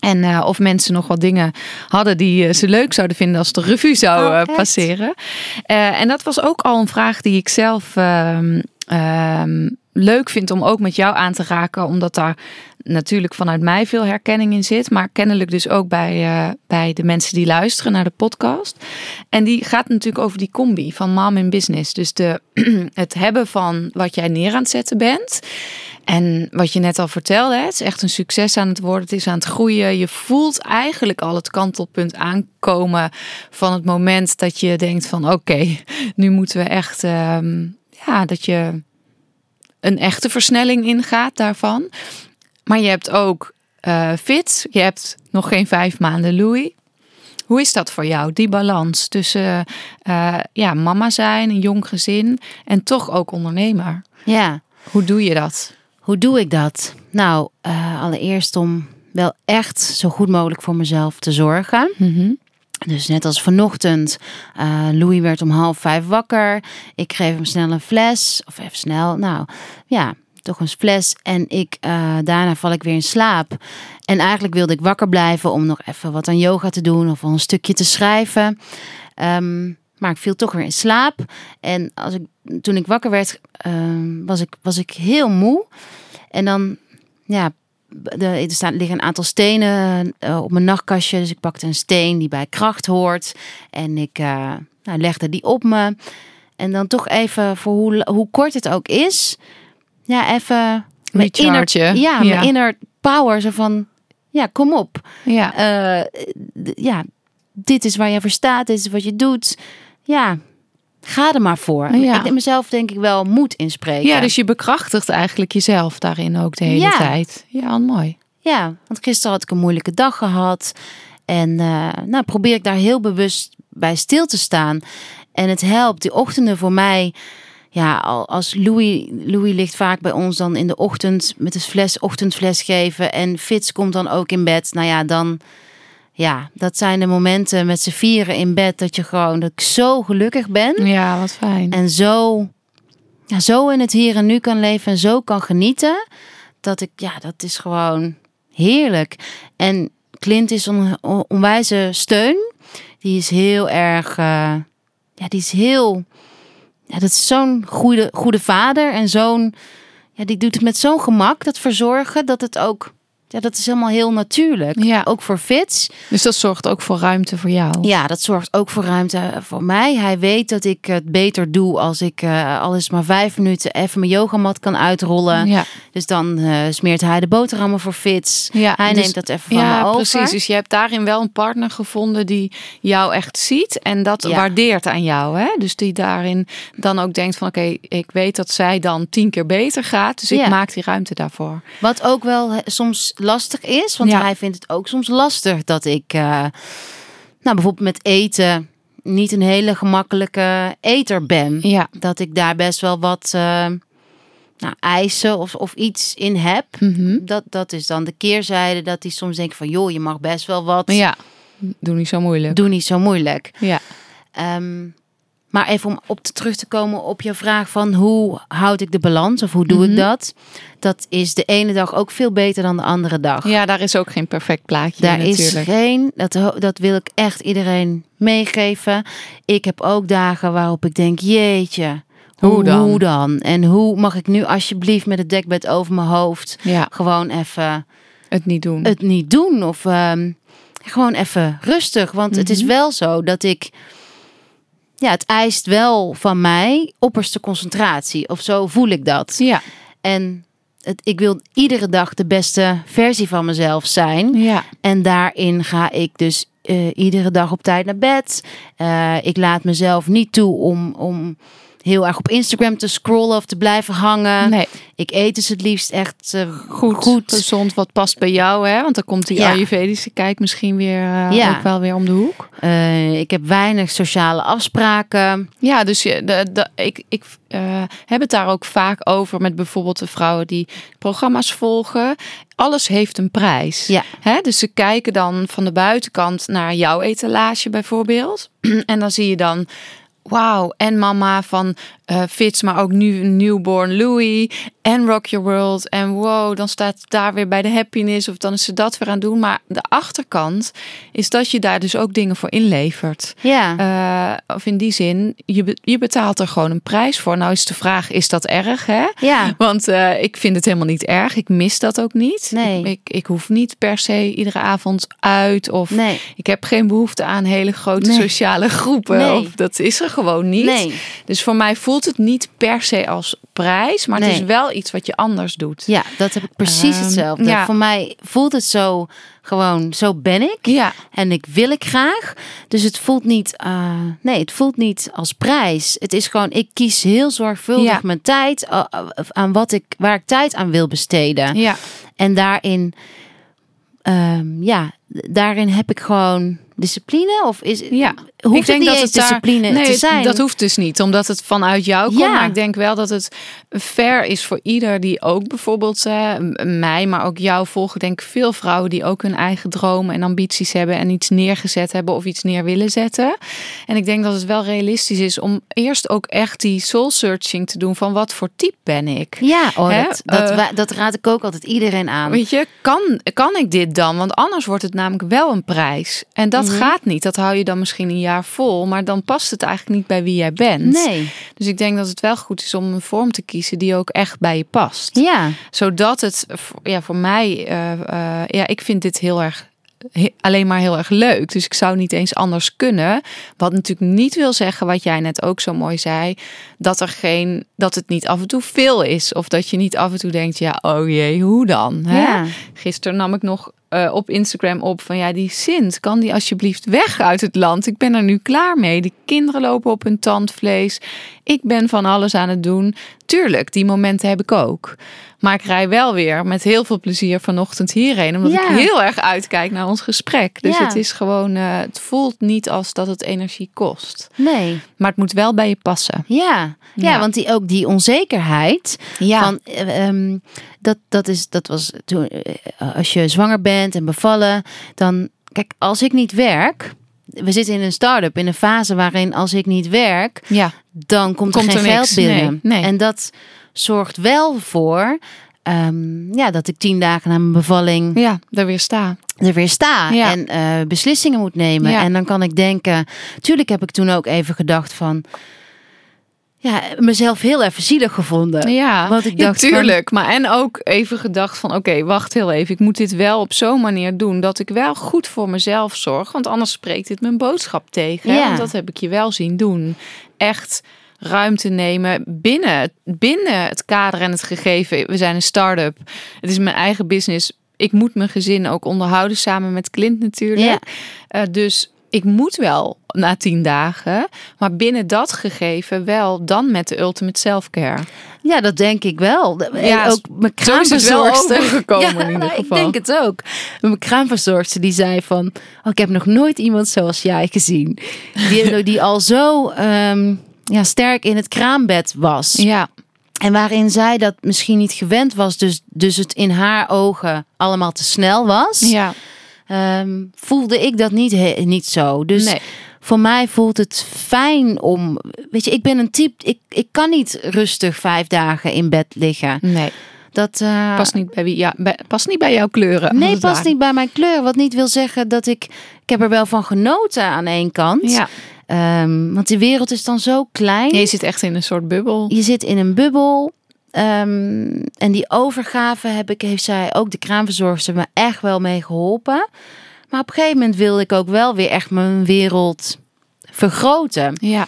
En eh, of mensen nog wat dingen hadden die eh, ze leuk zouden vinden als de revue zou Oh, eh, passeren. En dat was ook al een vraag die ik zelf ehm, ehm, leuk vind om ook met jou aan te raken. Omdat daar natuurlijk vanuit mij veel herkenning in zit. Maar kennelijk dus ook bij, bij de mensen die luisteren naar de podcast. En die gaat natuurlijk over die combi van mom in business. Dus de, *clears throat* het hebben van wat jij neer aan het zetten bent. En wat je net al vertelde, het is echt een succes aan het worden. Het is aan het groeien. Je voelt eigenlijk al het kantelpunt aankomen van het moment dat je denkt van oké, nu moeten we echt, ehm, ja, dat je een echte versnelling ingaat daarvan. Maar je hebt ook eh fit. Je hebt nog geen vijf maanden Louis. Hoe is dat voor jou, die balans tussen eh, ja, mama zijn, een jong gezin en toch ook ondernemer? Ja, Hoe doe je dat? Hoe doe ik dat? Nou, eh, allereerst om wel echt zo goed mogelijk voor mezelf te zorgen. Dus net als vanochtend, eh, Louis werd om half vijf wakker. Ik geef hem snel een fles, of even snel, nou ja, toch een fles. En ik, eh, daarna val ik weer in slaap. En eigenlijk wilde ik wakker blijven om nog even wat aan yoga te doen of een stukje te schrijven. Ehm, maar ik viel toch weer in slaap. En als ik, toen ik wakker werd, ehm, was, ik, was ik heel moe. En dan, ja, de, er staan, liggen een aantal stenen eh, op mijn nachtkastje. Dus ik pakte een steen die bij kracht hoort. En ik eh, nou, legde die op me. En dan toch even, voor hoe, hoe kort het ook is, ja, even mijn inner, ja, Ja. mijn inner power. Zo van, ja, kom op. Ja, Eh, ja, dit is waar je voor staat, dit is wat je doet. Ja, ga er maar voor. Ja. Ik denk mezelf denk ik wel moed inspreken. ja, dus je bekrachtigt eigenlijk jezelf daarin ook de hele Ja. tijd. Ja, mooi. Ja, want gisteren had ik een moeilijke dag gehad. En eh, nou probeer ik daar heel bewust bij stil te staan. En het helpt, die ochtenden voor mij. Ja, al- als Louis, Louis ligt vaak bij ons dan in de ochtend met een fles, ochtendfles geven. En Fitz komt dan ook in bed. Nou ja, dan, ja, dat zijn de momenten met z'n vieren in bed. Dat je gewoon, dat ik zo gelukkig ben. Ja, wat fijn. En zo, ja, zo in het hier en nu kan leven en zo kan genieten. Dat ik, ja, dat is gewoon heerlijk. En Clint is een on- onwijze steun. Die is heel erg, eh, ja, die is heel, ja, dat is zo'n goede, goede vader. En zo'n, ja, die doet het met zo'n gemak, dat verzorgen, dat het ook, ja, dat is helemaal heel natuurlijk. Ja. Ook voor Fitz. Dus dat zorgt ook voor ruimte voor jou. Ja, dat zorgt ook voor ruimte voor mij. Hij weet dat ik het beter doe als ik eh al is maar vijf minuten even mijn yogamat kan uitrollen. Ja. Dus dan eh, smeert hij de boterhammen voor Fits. Ja, hij dus- neemt dat even van Ja, me over. precies. Dus je hebt daarin wel een partner gevonden die jou echt ziet en dat Ja. waardeert aan jou. Hè? Dus die daarin dan ook denkt van oké, ik weet dat zij dan tien keer beter gaat, dus ik maak die ruimte daarvoor. Wat ook wel soms lastig is. Want Ja. hij vindt het ook soms lastig dat ik, eh, nou bijvoorbeeld met eten, niet een hele gemakkelijke eter ben. Ja. Dat ik daar best wel wat eh, nou, eisen of, of iets in heb. Mhm. Dat, dat is dan de keerzijde dat hij soms denkt van, joh, je mag best wel wat. Ja. Doe niet zo moeilijk. Doe niet zo moeilijk. Ja. Ehm, maar even om op te terug te komen op je vraag van hoe houd ik de balans of hoe doe Mhm. ik dat? Dat is de ene dag ook veel beter dan de andere dag. ja, daar is ook geen perfect plaatje Daar in, is geen, dat, dat wil ik echt iedereen meegeven. Ik heb ook dagen waarop ik denk, jeetje, Hoe dan? Hoe dan? En hoe mag ik nu alsjeblieft met het dekbed over mijn hoofd Ja, gewoon even het niet doen. het niet doen? Of ehm, gewoon even rustig. Want het is Mhm. wel zo dat ik, ja, het eist wel van mij opperste concentratie. Of zo voel ik dat. Ja. En het, ik wil iedere dag de beste versie van mezelf zijn. Ja. En daarin ga ik dus eh, iedere dag op tijd naar bed. Eh, ik laat mezelf niet toe om, om heel erg op Instagram te scrollen of te blijven hangen. Nee, Ik eet dus het liefst echt eh, goed, goed. gezond, wat past bij jou, hè? Want dan komt die Ja. Ayurvedische kijk misschien weer eh, Ja. ook wel weer om de hoek. Eh, ik heb weinig sociale afspraken. Ja, dus je, de, de, ik, ik heb het daar ook vaak over met bijvoorbeeld de vrouwen die programma's volgen. Alles heeft een prijs. Ja. Hè? Dus ze kijken dan van de buitenkant naar jouw etalage bijvoorbeeld. *clears throat* en dan zie je dan, wauw, en mama van eh Fits, maar ook nu newborn Louis en Rock Your World. En wow, dan staat daar weer bij de happiness of dan is ze dat weer aan het doen. Maar de achterkant is dat je daar dus ook dingen voor inlevert. Ja. Eh, of in die zin, je, be- je betaalt er gewoon een prijs voor. Nou is de vraag, is dat erg hè? ja. Want eh, ik vind het helemaal niet erg. Ik mis dat ook niet. Nee. Ik, ik, ik hoef niet per se iedere avond uit. Of Nee. ik heb geen behoefte aan hele grote Nee. sociale groepen. Nee. Of, dat is er gewoon niet. Nee. Dus voor mij voelt het niet per se als prijs. Maar het is wel iets wat je anders doet. Ja, dat heb ik precies Ehm, hetzelfde. ja. Voor mij voelt het zo gewoon, zo ben ik. Ja. En ik wil ik graag. Dus het voelt niet, eh, nee, het voelt niet als prijs. Het is gewoon, ik kies heel zorgvuldig Ja. mijn tijd eh, aan wat ik, waar ik tijd aan wil besteden. Ja. En daarin, ehm, ja, daarin heb ik gewoon discipline. Of is, Ja. Hoeft het niet eens het daar- discipline nee, te zijn? Dat hoeft dus niet, omdat het vanuit jou komt. Ja. Maar ik denk wel dat het fair is voor ieder die ook bijvoorbeeld m- mij, maar ook jou volgen. Denk ik veel vrouwen die ook hun eigen dromen en ambities hebben en iets neergezet hebben of iets neer willen zetten. En ik denk dat het wel realistisch is om eerst ook echt die soul searching te doen van wat voor type ben ik. Ja, oh, Hè? dat, dat, Eh, dat raad ik ook altijd iedereen aan. Weet je, kan, kan ik dit dan? Want anders wordt het namelijk wel een prijs. En dat Mhm. gaat niet. Dat hou je dan misschien een jaar vol. Maar dan past het eigenlijk niet bij wie jij bent. Nee, Dus ik denk dat het wel goed is om een vorm te kiezen die ook echt bij je past. ja. Zodat het voor- ja, voor mij, eh, eh, ja, ik vind dit heel erg. Alleen maar heel erg leuk. Dus ik zou niet eens anders kunnen. Wat natuurlijk niet wil zeggen, wat jij net ook zo mooi zei. Dat er geen. dat het niet af en toe veel is. Of dat je niet af en toe denkt: ja, oh jee, hoe dan? Hè? Ja. Gisteren nam ik nog eh, op Instagram op van ja, die Sint, kan die alsjeblieft weg uit het land? Ik ben er nu klaar mee. De kinderen lopen op hun tandvlees. Ik ben van alles aan het doen. Tuurlijk, die momenten heb ik ook. Maar ik rij wel weer met heel veel plezier vanochtend hierheen. Omdat Ja. ik heel erg uitkijk naar ons gesprek. Dus Ja. het is gewoon, eh, het voelt niet als dat het energie kost. Nee. Maar het moet wel bij je passen. Ja, ja, Ja. want die, ook die onzekerheid Ja. van eh, ehm, dat, dat is dat was toen eh, als je zwanger bent en bevallen, dan kijk als ik niet werk, we zitten in een start-up in een fase waarin als ik niet werk, ja. dan komt, Komt er geen er geld binnen. Nee, nee. En dat zorgt wel voor ehm, ja, dat ik tien dagen na mijn bevalling Ja, daar weer staan. er weer sta Ja. en eh, beslissingen moet nemen. Ja. En dan kan ik denken, tuurlijk heb ik toen ook even gedacht van, ja, mezelf heel even zielig gevonden. Ja, Want ik dacht van- tuurlijk. Maar en ook even gedacht van, oké, wacht heel even. Ik moet dit wel op zo'n manier doen dat ik wel goed voor mezelf zorg. Want anders spreekt dit mijn boodschap tegen. Ja. Want dat heb ik je wel zien doen. Echt ruimte nemen binnen, binnen het kader en het gegeven. We zijn een start-up. Het is mijn eigen business. Ik moet mijn gezin ook onderhouden samen met Clint natuurlijk. Ja. Eh, dus ik moet wel na tien dagen, maar binnen dat gegeven wel dan met de ultimate self-care. Ja, dat denk ik wel. En Ja, ook mijn zo is het wel kraamverzorgster. overgekomen *laughs* in ieder nou, geval. Ik denk het ook. Mijn kraamverzorgster die zei van... Oh, ik heb nog nooit iemand zoals jij gezien. Die, *laughs* die al zo ehm, ja, sterk in het kraambed was. Ja, En waarin zij dat misschien niet gewend was. Dus, dus het in haar ogen allemaal te snel was. ja. Ehm, voelde ik dat niet, he- niet zo. Dus Nee. voor mij voelt het fijn om... Weet je, ik ben een type... Ik, ik kan niet rustig vijf dagen in bed liggen. Nee, Dat eh, past niet bij wie. Ja, bij- past niet bij jouw kleuren. Nee, past niet bij mijn kleur. Wat niet wil zeggen dat ik... Ik heb er wel van genoten aan één kant. Ja. Ehm, want de wereld is dan zo klein. Je zit echt in een soort bubbel. Je zit in een bubbel. Ehm, en die overgave heb ik, heeft zij ook de kraamverzorgster me echt wel mee geholpen. Maar op een gegeven moment wilde ik ook wel weer echt mijn wereld vergroten. Ja,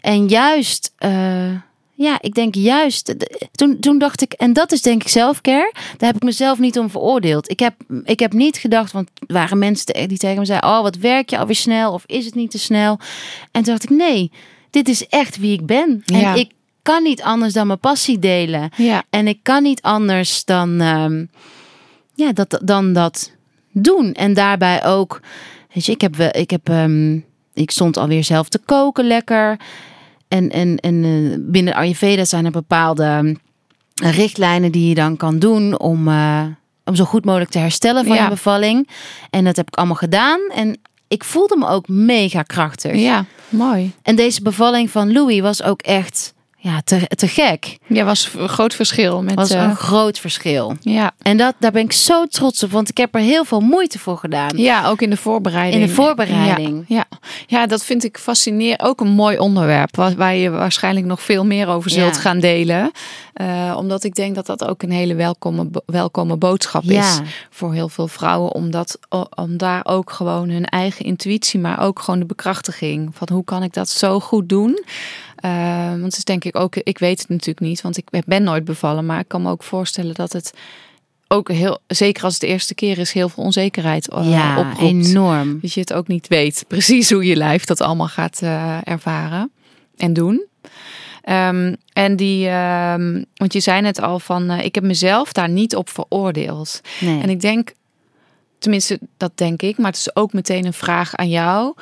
En juist, eh, ja, ik denk juist, toen, toen dacht ik, en dat is denk ik zelfcare, daar heb ik mezelf niet om veroordeeld. Ik heb, ik heb niet gedacht, want er waren mensen die tegen me zeiden, oh wat werk je alweer snel of is het niet te snel? En toen dacht ik, nee, dit is echt wie ik ben. Ja. En ik kan niet anders dan mijn passie delen. ja, En ik kan niet anders dan, ehm, ja, dat, dan dat doen. En daarbij ook, weet je, ik heb, wel- ik heb, ehm, ik stond alweer zelf te koken lekker. En, en, en eh, binnen Ayurveda zijn er bepaalde ehm, richtlijnen die je dan kan doen om, eh, om zo goed mogelijk te herstellen van Ja. je bevalling. En dat heb ik allemaal gedaan. En ik voelde me ook mega krachtig. ja, mooi. En deze bevalling van Louis was ook echt ja, te, te gek. Ja, was een groot verschil met. was eh, een groot verschil. ja. En dat, daar ben ik zo trots op, want ik heb er heel veel moeite voor gedaan. ja, ook in de voorbereiding. In de voorbereiding. Ja, ja. ja dat vind ik fascinerend. Ook een mooi onderwerp waar, waar je waarschijnlijk nog veel meer over zult Ja. gaan delen. Eh, omdat ik denk dat dat ook een hele welkome, welkome boodschap is voor heel veel vrouwen. Omdat, om daar ook gewoon hun eigen intuïtie, maar ook gewoon de bekrachtiging van hoe kan ik dat zo goed doen. Eh, want het is denk ik ook, ik weet het natuurlijk niet, want ik ben nooit bevallen. Maar ik kan me ook voorstellen dat het ook heel, zeker als het de eerste keer is, heel veel onzekerheid eh, ja, oproept. enorm. Dat je het ook niet weet precies hoe je lijf dat allemaal gaat eh, ervaren en doen. Ehm, en die, ehm, want je zei net al van, ik heb mezelf daar niet op veroordeeld. Nee. En ik denk, tenminste, dat denk ik, maar het is ook meteen een vraag aan jou.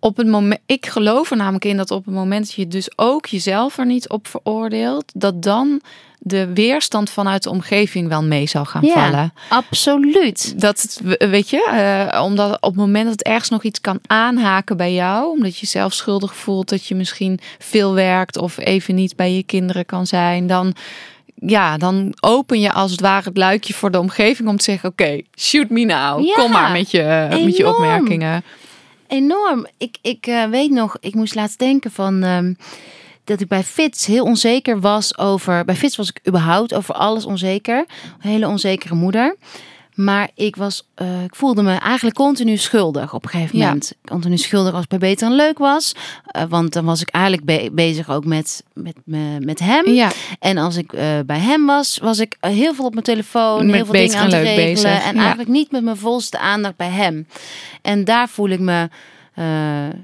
Op het moment, ik geloof er namelijk in dat op het moment dat je dus ook jezelf er niet op veroordeelt, dat dan de weerstand vanuit de omgeving wel mee zal gaan ja, vallen. absoluut. Dat, weet je, eh, omdat op het moment dat het ergens nog iets kan aanhaken bij jou, omdat je zelf schuldig voelt dat je misschien veel werkt of even niet bij je kinderen kan zijn, dan, ja, dan open je als het ware het luikje voor de omgeving om te zeggen: Oké, shoot me now. Ja, Kom maar met je, met je opmerkingen. Enorm. Ik, ik eh, weet nog, ik moest laatst denken van ehm, dat ik bij Fits heel onzeker was over. Bij Fits was ik überhaupt over alles onzeker. Hele onzekere moeder. Maar ik, was, eh, ik voelde me eigenlijk continu schuldig op een gegeven Ja. moment. Continu schuldig als bij Beter en Leuk was. Eh, want dan was ik eigenlijk be- bezig ook met, met, me- met hem. Ja, En als ik eh, bij hem was, was ik heel veel op mijn telefoon, Met heel veel dingen aan het regelen. bezig, En ja. eigenlijk niet met mijn volste aandacht bij hem. En daar voel ik me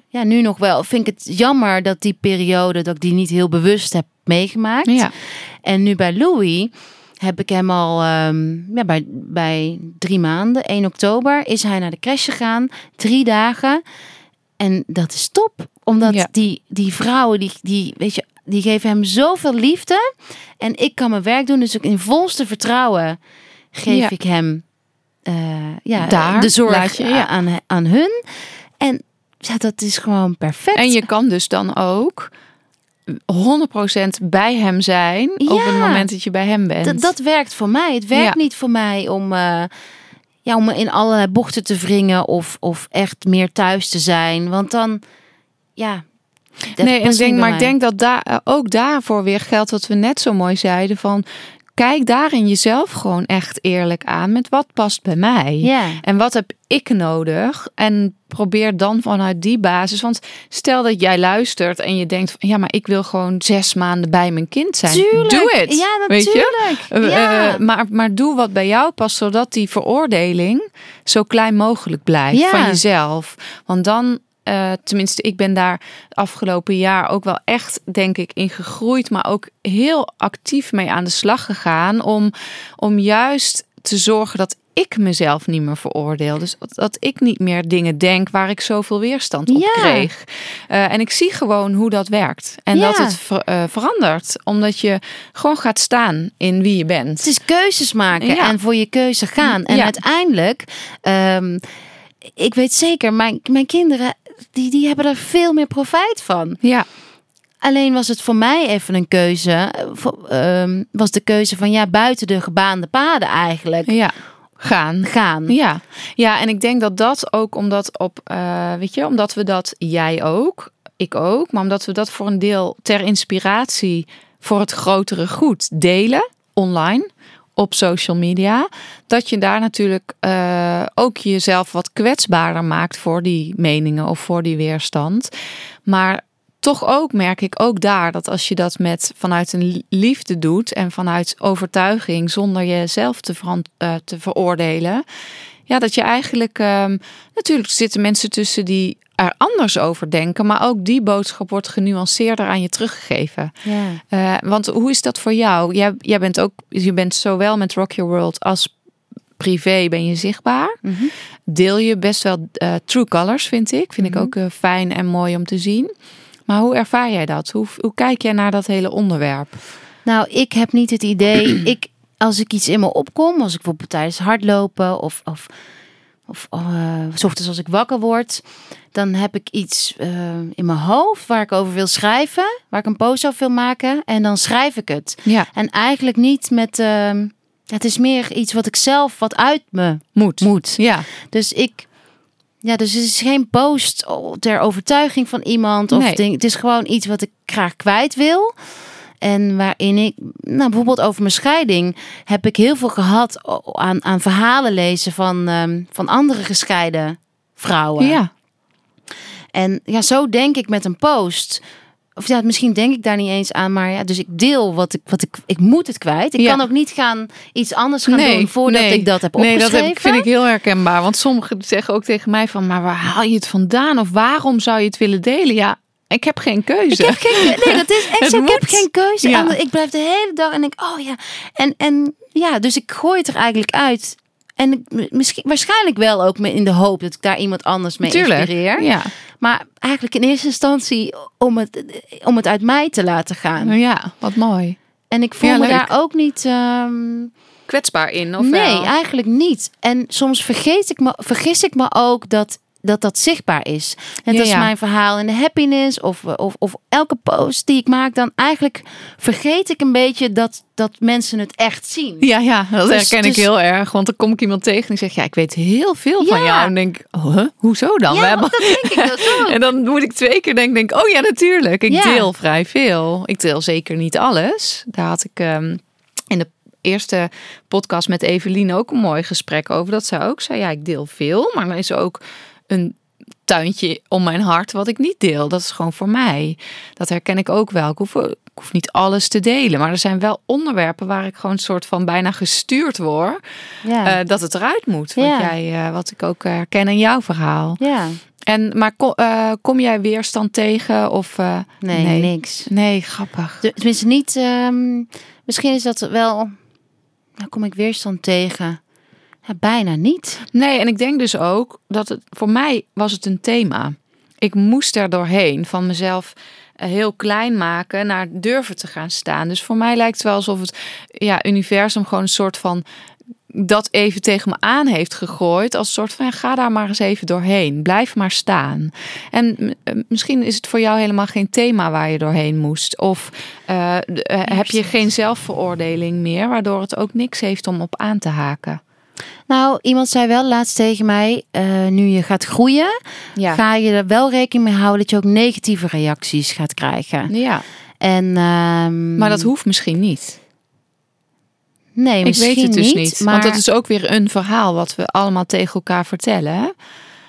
ja, nu nog wel. Vind ik het jammer dat die periode, dat ik die niet heel bewust heb meegemaakt. ja, En nu bij Louis heb ik hem al ehm, ja, bij, bij drie maanden, 1 oktober, is hij naar de crash gegaan. Drie dagen. En dat is top. Omdat Ja. die, die vrouwen, die, die, weet je, die geven hem zoveel liefde. En ik kan mijn werk doen. Dus ook in volste vertrouwen geef Ja. ik hem eh, ja, Daar de zorg je, ja. aan, aan hun. En ja, dat is gewoon perfect. En je kan dus dan ook 100% bij hem zijn op het Ja. moment dat je bij hem bent. Dat, werkt voor mij. Het werkt Ja. niet voor mij om, eh, ja, om me in allerlei bochten te wringen of, of echt meer thuis te zijn. Want dan, ja. nee, en denk, maar ik denk dat daar eh, ook daarvoor weer geldt wat we net zo mooi zeiden van kijk daarin jezelf gewoon echt eerlijk aan met wat past bij mij. Ja. En wat heb ik nodig? En probeer dan vanuit die basis. Want stel dat jij luistert en je denkt: van, ja, maar ik wil gewoon zes maanden bij mijn kind zijn. Tuurlijk. Doe het. Ja, natuurlijk. Eh, Ja. eh, maar, maar doe wat bij jou past, zodat die veroordeling zo klein mogelijk blijft Ja. van jezelf. Want dan, eh, tenminste, ik ben daar afgelopen jaar ook wel echt, denk ik, in gegroeid, maar ook heel actief mee aan de slag gegaan om, om juist te zorgen dat ik mezelf niet meer veroordeel. Dus dat, ik niet meer dingen denk waar ik zoveel weerstand op Ja. kreeg. Eh, en ik zie gewoon hoe dat werkt. En Ja. dat het ver- eh, verandert. Omdat je gewoon gaat staan in wie je bent. Het is keuzes maken Ja. en voor je keuze gaan. En uiteindelijk, ehm, ik weet zeker, mijn, mijn kinderen, die, die hebben er veel meer profijt van. Ja, Alleen was het voor mij even een keuze. eh, ehm, was de keuze van ja, buiten de gebaande paden eigenlijk ja. Gaan. gaan. Ja. ja, en ik denk dat dat ook omdat op, eh, weet je, omdat we dat, jij ook, ik ook, maar omdat we dat voor een deel ter inspiratie voor het grotere goed delen, online, op social media, dat je daar natuurlijk eh, ook jezelf wat kwetsbaarder maakt voor die meningen of voor die weerstand. Maar toch ook merk ik ook daar dat als je dat met vanuit een liefde doet en vanuit overtuiging zonder jezelf te, eh, te veroordelen, ja, dat je eigenlijk ehm, natuurlijk zitten mensen tussen die er anders over denken, maar ook die boodschap wordt genuanceerder aan je teruggegeven. Ja. Eh, want hoe is dat voor jou? Jij, jij bent ook, je bent zowel met Rock Your World als privé ben je zichtbaar. Mhm. Deel je best wel eh, true colors, vind ik. Vind ik ook eh, fijn en mooi om te zien. Maar hoe ervaar jij dat? Hoe, hoe kijk jij naar dat hele onderwerp? Nou, ik heb niet het idee. *clears throat* Ik, als ik iets in me opkom, als ik bijvoorbeeld tijdens hardlopen of, of, of 's ochtends als ik wakker word, dan heb ik iets eh, in mijn hoofd waar ik over wil schrijven, waar ik een post over wil maken, en dan schrijf ik het. Ja, En eigenlijk niet met. ehm, het is meer iets wat ik zelf wat uit me moet. moet. Ja, Dus ik. Ja, dus het is geen post ter overtuiging van iemand. Of Nee. ding. Het is gewoon iets wat ik graag kwijt wil. En waarin ik, nou bijvoorbeeld over mijn scheiding, heb ik heel veel gehad aan, aan verhalen lezen van, ehm, van andere gescheiden vrouwen. ja. En ja, zo denk ik met een post. Of ja, misschien denk ik daar niet eens aan, maar ja, dus ik deel wat ik, wat ik, ik moet het kwijt. Ik Ja. kan ook niet gaan iets anders gaan doen voordat nee. ik dat heb Nee, opgeschreven. dat heb, vind ik heel herkenbaar. Want sommigen zeggen ook tegen mij van... maar waar haal je het vandaan? Of waarom zou je het willen delen? Ja, ik heb geen keuze. Ik heb geen, nee, dat is *laughs* echt zo. Ik heb geen keuze. Ja. Ik blijf de hele dag en denk, oh ja. En, en ja, dus ik gooi het er eigenlijk uit. En ik, misschien, waarschijnlijk wel ook in de hoop dat ik daar iemand anders mee Tuurlijk. inspireer. Ja. Maar eigenlijk in eerste instantie om het, om het uit mij te laten gaan. ja, wat mooi. En ik voel Ja, me daar ook niet. ehm, Kwetsbaar in, of nee, wel? eigenlijk niet. En soms vergeet ik me, vergis ik me ook dat dat, dat zichtbaar is. Net Ja, als ja. mijn verhaal in de happiness of, of, of elke post die ik maak, dan eigenlijk vergeet ik een beetje dat, dat mensen het echt zien. Ja, ja, dat Dus- herken ik dus- heel erg. Want dan kom ik iemand tegen die zegt... ja, ik weet heel veel van Ja. jou. En denk oh, huh? hoezo dan? We hebben- dat denk ik dus. *laughs* En dan moet ik twee keer denken, denk, oh ja, natuurlijk. Ik deel vrij veel. Ik deel zeker niet alles. Daar had ik ehm, in de eerste podcast met Evelien ook een mooi gesprek over. Dat zij ook zei, ja, ik deel veel. Maar er is ook een tuintje om mijn hart wat ik niet deel. Dat is gewoon voor mij. Dat herken ik ook wel. Ik hoef, ik hoef niet alles te delen. Maar er zijn wel onderwerpen waar ik gewoon een soort van bijna gestuurd word. Ja. eh, dat het eruit moet. Wat, Ja. jij, eh, wat ik ook herken in jouw verhaal. ja. En, maar kom, eh, kom jij weerstand tegen? Of, Nee, nee. niks. Nee, grappig. Tenminste, niet. ehm, misschien is dat wel. Nou, kom ik weerstand tegen. Ja, bijna niet. Nee, en ik denk dus ook dat het voor mij was het een thema. Ik moest er doorheen van mezelf eh, heel klein maken naar durven te gaan staan. Dus voor mij lijkt het wel alsof het ja, universum gewoon een soort van dat even tegen me aan heeft gegooid. Als een soort van ja, ga daar maar eens even doorheen. Blijf maar staan. En eh, misschien is het voor jou helemaal geen thema waar je doorheen moest. Of eh, heb je geen zelfveroordeling meer, waardoor het ook niks heeft om op aan te haken. Nou, iemand zei wel laatst tegen mij: eh, nu je gaat groeien, Ja. ga je er wel rekening mee houden dat je ook negatieve reacties gaat krijgen. Ja, En, ehm, maar dat hoeft misschien niet. Nee, Ik misschien weet het dus niet. Maar Want dat is ook weer een verhaal wat we allemaal tegen elkaar vertellen. Hè?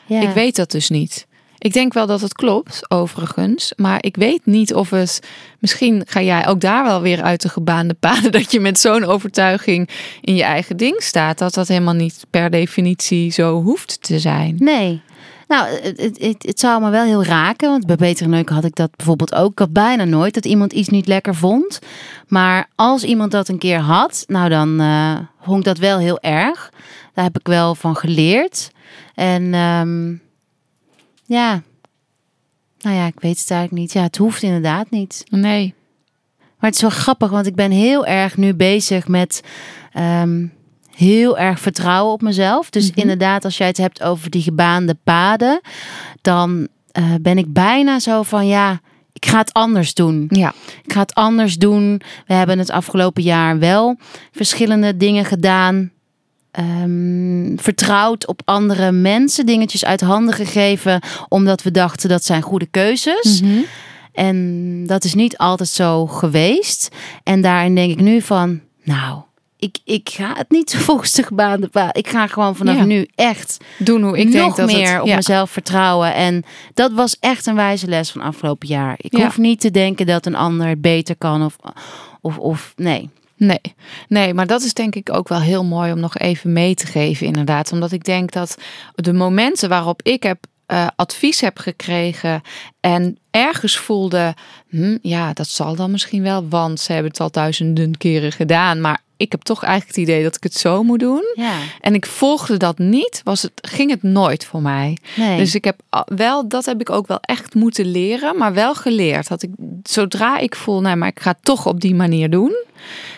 ja. Ik weet dat dus niet. Ik denk wel dat het klopt, overigens. Maar ik weet niet of het. Misschien ga jij ook daar wel weer uit de gebaande paden. Dat je met zo'n overtuiging in je eigen ding staat. Dat dat helemaal niet per definitie zo hoeft te zijn. Nee. Nou, het, het, het, zou me wel heel raken. Want bij Beter Neuken had ik dat bijvoorbeeld ook. Ik had bijna nooit dat iemand iets niet lekker vond. Maar als iemand dat een keer had, nou dan vond ik dat wel heel erg. Daar heb ik wel van geleerd. En ehm, ja, nou ja, ik weet het eigenlijk niet. Ja, het hoeft inderdaad niet. Nee. Maar het is wel grappig, want ik ben heel erg nu bezig met ehm, heel erg vertrouwen op mezelf. Dus Mhm. inderdaad, als jij het hebt over die gebaande paden, dan eh, ben ik bijna zo van ja, ik ga het anders doen. Ja. Ik ga het anders doen. We hebben het afgelopen jaar wel verschillende dingen gedaan. Ehm, vertrouwd op andere mensen, dingetjes uit handen gegeven, omdat we dachten dat zijn goede keuzes. Mhm. En dat is niet altijd zo geweest. En daarin denk ik nu van, nou, ik, ik ga het niet volgens de *laughs* gebaande. Ik ga gewoon vanaf Ja. nu echt Doen hoe ik nog denk dat meer het, op ja. mezelf vertrouwen. En dat was echt een wijze les van afgelopen jaar. Ik Ja. hoef niet te denken dat een ander het beter kan of, of, of nee. Nee, nee, maar dat is denk ik ook wel heel mooi om nog even mee te geven, inderdaad. Omdat ik denk dat de momenten waarop ik heb eh, advies heb gekregen en ergens voelde, hm, ja, dat zal dan misschien wel, want ze hebben het al duizenden keren gedaan, maar ik heb toch eigenlijk het idee dat ik het zo moet doen. Ja, En ik volgde dat niet, was het, ging het nooit voor mij. nee. Dus ik heb wel, dat heb ik ook wel echt moeten leren, maar wel geleerd. Dat ik, zodra ik voel, nou, maar ik ga het toch op die manier doen.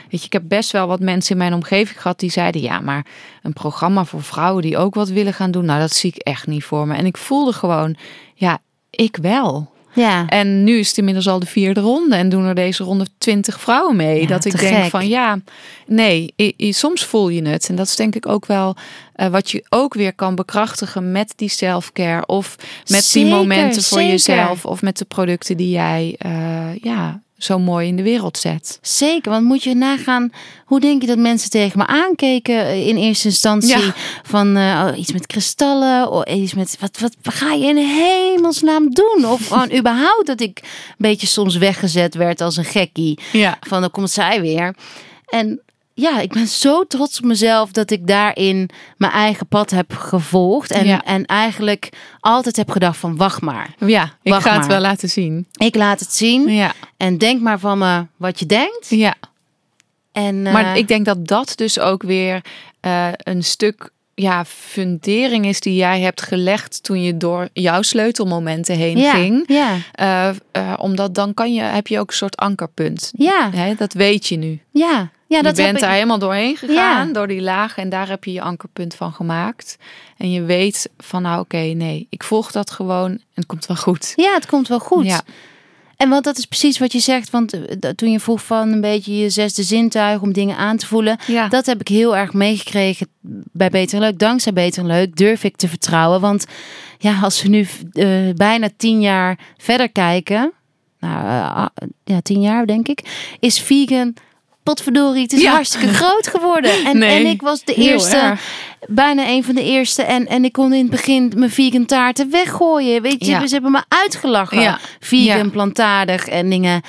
Weet je, ik heb best wel wat mensen in mijn omgeving gehad die zeiden, ja, maar een programma voor vrouwen die ook wat willen gaan doen, nou, dat zie ik echt niet voor me. En ik voelde gewoon, ja, ik wel. ja. En nu is het inmiddels al de vierde ronde en doen er deze ronde twintig vrouwen mee. Ja, dat ik denk gek. van ja, nee, soms voel je het. En dat is denk ik ook wel eh, wat je ook weer kan bekrachtigen met die self-care. Of met Zeker, die momenten voor zeker. jezelf. Of met de producten die jij eh, ja, zo mooi in de wereld zet. Zeker, want moet je nagaan, hoe denk je dat mensen tegen me aankeken in eerste instantie? Ja. Van eh, oh, iets met kristallen, of iets met, wat, wat ga je in hemelsnaam doen? Of *laughs* gewoon überhaupt dat ik een beetje soms weggezet werd als een gekkie. Ja. Van dan komt zij weer. En ja, ik ben zo trots op mezelf dat ik daarin mijn eigen pad heb gevolgd. En, Ja. en eigenlijk altijd heb gedacht van wacht maar. Ja, ik ga het wel laten zien. Ik laat het zien Ja, en denk maar van me wat je denkt. ja. En, eh, Maar ik denk dat dat dus ook weer eh, een stuk ja, fundering is die jij hebt gelegd toen je door jouw sleutelmomenten heen ja, ging. Ja, Eh, eh, omdat dan kan je, heb je ook een soort ankerpunt. ja, Hè, dat weet je nu. ja. Ja je dat bent heb ik- daar helemaal doorheen gegaan, Ja. door die lagen. En daar heb je je ankerpunt van gemaakt. En je weet van nou oké, nee, ik volg dat gewoon en het komt wel goed. Ja, het komt wel goed. Ja. En want dat is precies wat je zegt. Want eh, toen je vroeg van een beetje je zesde zintuig om dingen aan te voelen. Ja. Dat heb ik heel erg meegekregen bij Beter Leuk. Dankzij Beter Leuk durf ik te vertrouwen. Want ja, als we nu eh, bijna tien jaar verder kijken. Nou, ah, ja, tien jaar denk ik. Is vegan... Potverdorie, het is Ja. hartstikke groot geworden. *laughs* En, Nee, en ik was de eerste, bijna een van de eerste. En, en ik kon in het begin mijn vegan taarten weggooien. Weet je, Ja. ze hebben me uitgelachen. Ja. Vegan, plantaardig en dingen.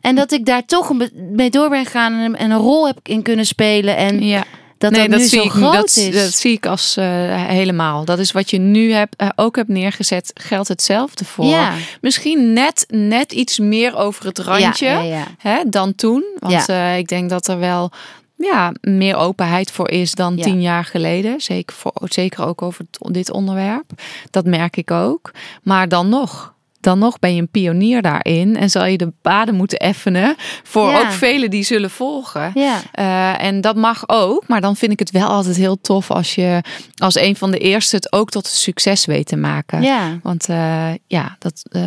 En dat ik daar toch mee door ben gegaan en, en een rol heb in kunnen spelen. En Ja. Dat nee, dat, nu zie zo ik, groot dat, is. dat zie ik als eh, helemaal. Dat is wat je nu hebt, eh, ook hebt neergezet, geldt hetzelfde voor. Ja. Misschien net, net iets meer over het randje Ja, ja, ja. Hè, dan toen. Want eh, ik denk dat er wel ja, meer openheid voor is dan tien jaar geleden. Zeker, voor, zeker ook over dit onderwerp. Dat merk ik ook. Maar dan nog. Dan nog ben je een pionier daarin en zal je de paden moeten effenen voor Ja. ook velen die zullen volgen. Ja. Eh, en dat mag ook, maar dan vind ik het wel altijd heel tof als je als een van de eerste het ook tot succes weet te maken. Ja. Want eh, ja, dat, eh,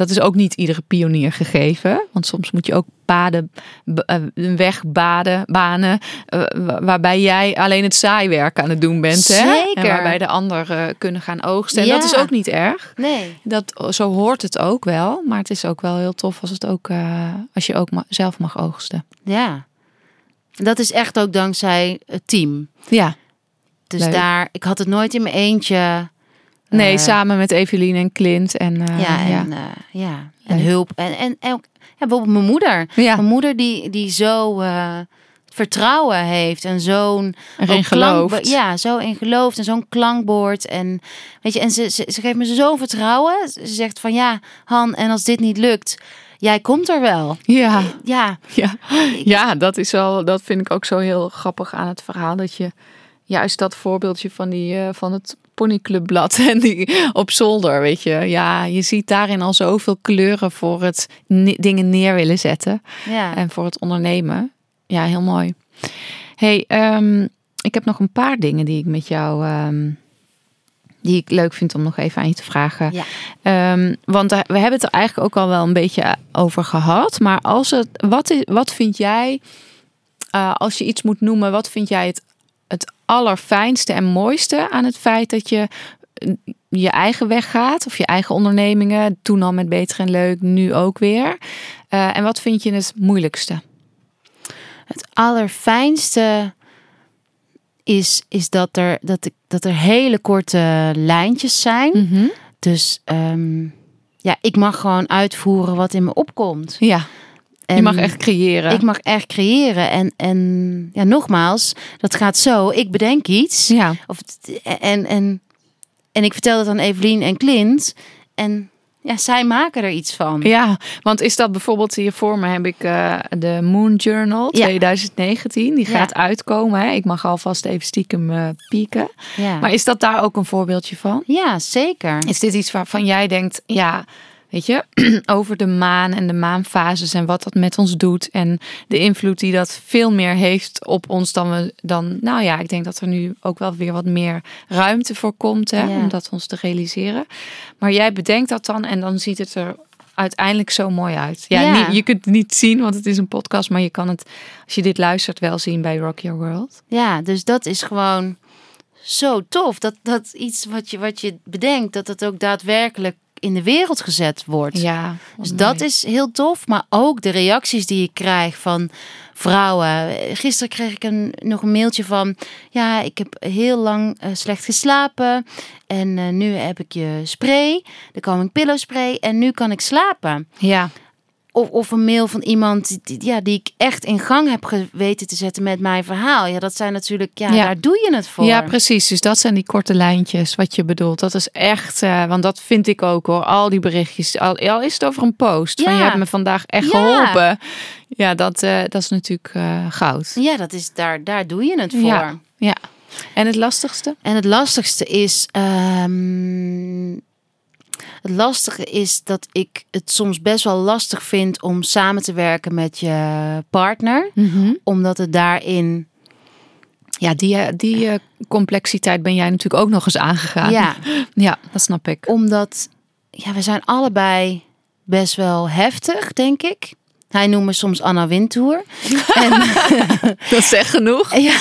dat is ook niet iedere pionier gegeven. Want soms moet je ook paden, eh, een weg baden, banen, eh, wa- waarbij jij alleen het saaiwerk aan het doen bent. Hè? Zeker. En waarbij de anderen kunnen gaan oogsten. En Ja. dat is ook niet erg. Nee. Dat, zo hoort het ook wel. Maar het is ook wel heel tof als, het ook, eh, als je ook ma- zelf mag oogsten. Ja. Dat is echt ook dankzij het team. Ja. Dus Leuk. daar, ik had het nooit in mijn eentje. Nee, Eh, samen met Evelien en Clint. En, eh, ja, ja. en, eh, ja, en Leuk. hulp. En, en, en ook, ja, bijvoorbeeld mijn moeder. Ja. Mijn moeder die, die zo eh, vertrouwen heeft en zo'n gelooft. ja, zo in gelooft en zo'n klankbord. En, weet je, en ze, ze, ze geeft me zo'n vertrouwen. Ze zegt van ja, Han, en als dit niet lukt, jij komt er wel. Ja. Ja, Ja. ja, dat is wel, dat vind ik ook zo heel grappig aan het verhaal. Dat je juist dat voorbeeldje van die eh, van het ponyclubblad *laughs* en die op zolder, weet je. Ja, je ziet daarin al zoveel kleuren voor het ne- dingen neer willen zetten ja. en voor het ondernemen. Ja, heel mooi. Hey, ehm, ik heb nog een paar dingen die ik met jou, ehm, die ik leuk vind om nog even aan je te vragen. Ja. Ehm, want daar- we hebben het er eigenlijk ook al wel een beetje over gehad. Maar als het, wat, is, wat vind jij, eh, als je iets moet noemen, wat vind jij het, het allerfijnste en mooiste aan het feit dat je eh, je eigen weg gaat? Of je eigen ondernemingen, toen al met Beter en Leuk, nu ook weer. Eh, en wat vind je het moeilijkste? Het allerfijnste is, is dat, er, dat, ik, dat er hele korte lijntjes zijn. Dus ehm, ja, ik mag gewoon uitvoeren wat in me opkomt. Ja, je mag echt creëren. Ik mag echt creëren. En, en ja, nogmaals, dat gaat zo. Ik bedenk iets. ja. Of, en, en, en ik vertel het aan Evelien en Clint. En ja, zij maken er iets van. Ja, want is dat bijvoorbeeld hier voor me heb ik eh, de Moon Journal Ja. 2019. Die Ja. gaat uitkomen. Hè? Ik mag alvast even stiekem eh, pieken. Ja, Maar is dat daar ook een voorbeeldje van? ja zeker. Is dit iets waarvan jij denkt, ja, weet je, *clears throat* over de maan en de maanfases en wat dat met ons doet en de invloed die dat veel meer heeft op ons dan we dan, nou ja, ik denk dat er nu ook wel weer wat meer ruimte voor komt, hè, Ja. om dat ons te realiseren. Maar jij bedenkt dat dan en dan ziet het er uiteindelijk zo mooi uit. Ja, Ja. Niet, je kunt het niet zien, want het is een podcast, maar je kan het, als je dit luistert, wel zien bij Rock Your World. Ja, dus dat is gewoon zo tof. Dat, dat iets wat je, wat je bedenkt, dat het ook daadwerkelijk in de wereld gezet wordt. Ja, dus dat is heel tof. Maar ook de reacties die ik krijg van vrouwen. Gisteren kreeg ik een, nog een mailtje van... Ja, ik heb heel lang eh, slecht geslapen. En eh, nu heb ik je spray, de Calming Pillow spray. En nu kan ik slapen. Ja, Of, of een mail van iemand die, ja, die ik echt in gang heb geweten te zetten met mijn verhaal. Ja, dat zijn natuurlijk, ja, Ja. daar doe je het voor. Ja, precies. Dus dat zijn die korte lijntjes wat je bedoelt. Dat is echt, eh, want dat vind ik ook hoor. Al die berichtjes, al, al is het over een post. Van je hebt me vandaag echt Ja. geholpen. Ja, dat, eh, dat is natuurlijk eh, goud. Ja, dat is, daar, daar doe je het voor. Ja. Ja. En het lastigste? En het lastigste is. ehm, het lastige is dat ik het soms best wel lastig vind om samen te werken met je partner. Omdat het daarin. Ja, die, eh, die eh, complexiteit ben jij natuurlijk ook nog eens aangegaan. Ja, *laughs* ja dat snap ik. omdat. Ja, we zijn allebei best wel heftig, denk ik. Hij noemt me soms Anna Wintour. *laughs* en, *laughs* Dat is echt genoeg. ja,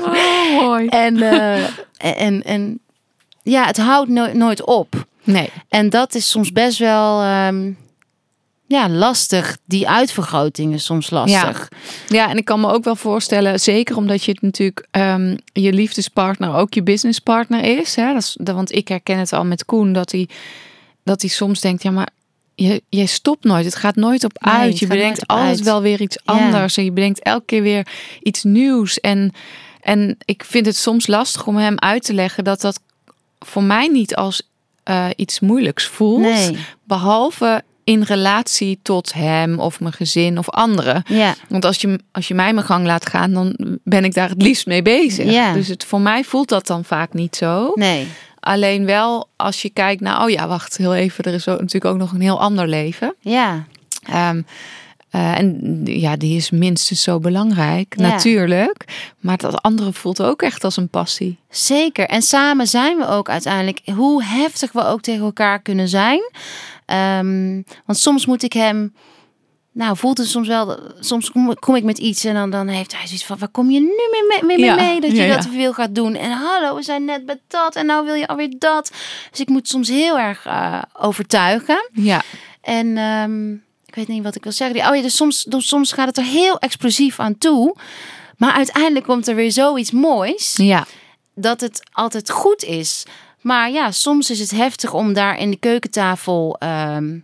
Oh, mooi. en, eh, en, en ja, het houdt no- nooit op. Nee. En dat is soms best wel ehm, ja, lastig. Die uitvergroting is soms lastig. Ja, en ik kan me ook wel voorstellen, zeker omdat je het natuurlijk ehm, je liefdespartner ook je businesspartner is. Hè? Dat is want ik herken het al met Koen, dat hij, dat hij soms denkt, ja, maar je, jij stopt nooit. Het gaat nooit op Nee, uit. je bedenkt altijd wel weer iets Ja. anders. En je bedenkt elke keer weer iets nieuws. En, en ik vind het soms lastig om hem uit te leggen dat dat voor mij niet als eh, iets moeilijks voelt. Nee. Behalve in relatie tot hem of mijn gezin of anderen. Ja, Want als je, als je mij mijn gang laat gaan, dan ben ik daar het liefst mee bezig. Ja. Dus het, voor mij voelt dat dan vaak niet zo. nee. Alleen wel als je kijkt naar, oh ja, wacht heel even, er is ook, natuurlijk ook nog een heel ander leven. Ja, Ehm, eh, en ja, die is minstens zo belangrijk, Ja. natuurlijk. Maar dat andere voelt ook echt als een passie. zeker. En samen zijn we ook uiteindelijk, hoe heftig we ook tegen elkaar kunnen zijn. Ehm, want soms moet ik hem. Nou, voelt het soms wel. Soms kom, ik met iets en dan, dan heeft hij zoiets van: waar kom je nu mee, mee, mee, Ja, mee dat je ja, dat veel gaat doen? En hallo, we zijn net bij dat en nou wil je alweer dat. Dus ik moet soms heel erg eh, overtuigen. Ja, En ehm, weet niet wat ik wil zeggen. Die- Oh ja, dus soms, dus soms gaat het er heel explosief aan toe. Maar uiteindelijk komt er weer zoiets moois Ja. dat het altijd goed is. Maar ja, soms is het heftig om daar in de keukentafel. ehm,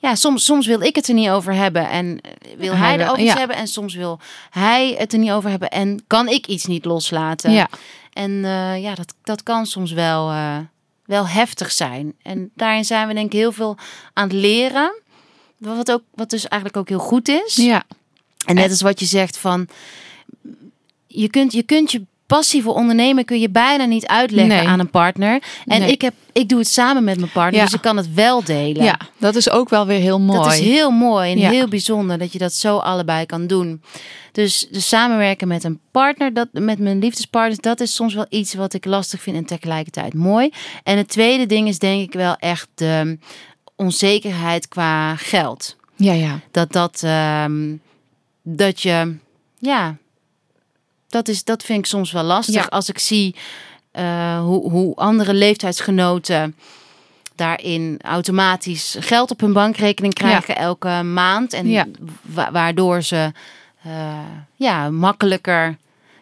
ja, soms, soms wil ik het er niet over hebben en eh, wil Hij er iets ja. hebben. En soms wil hij het er niet over hebben en kan ik iets niet loslaten. Ja. En eh, ja, dat, dat kan soms wel, eh, wel heftig zijn. En daarin zijn we denk ik heel veel aan het leren. Wat, ook, wat dus eigenlijk ook heel goed is. Ja. En net als wat je zegt van... Je kunt je, kunt je passieve ondernemen kun je bijna niet uitleggen Nee. aan een partner. En Nee. ik, heb, ik doe het samen met mijn partner, Ja. dus ik kan het wel delen. ja, dat is ook wel weer heel mooi. Dat is heel mooi en Ja. heel bijzonder dat je dat zo allebei kan doen. Dus, dus samenwerken met een partner, dat, met mijn liefdespartners, dat is soms wel iets wat ik lastig vind en tegelijkertijd mooi. En het tweede ding is denk ik wel echt de onzekerheid qua geld. Ja, ja. Dat dat, ehm, dat je, ja, dat, is, dat vind ik soms wel lastig. Ja. Als ik zie eh, hoe, hoe andere leeftijdsgenoten daarin automatisch geld op hun bankrekening krijgen elke maand. En Ja. wa- waardoor ze eh, ja, makkelijker.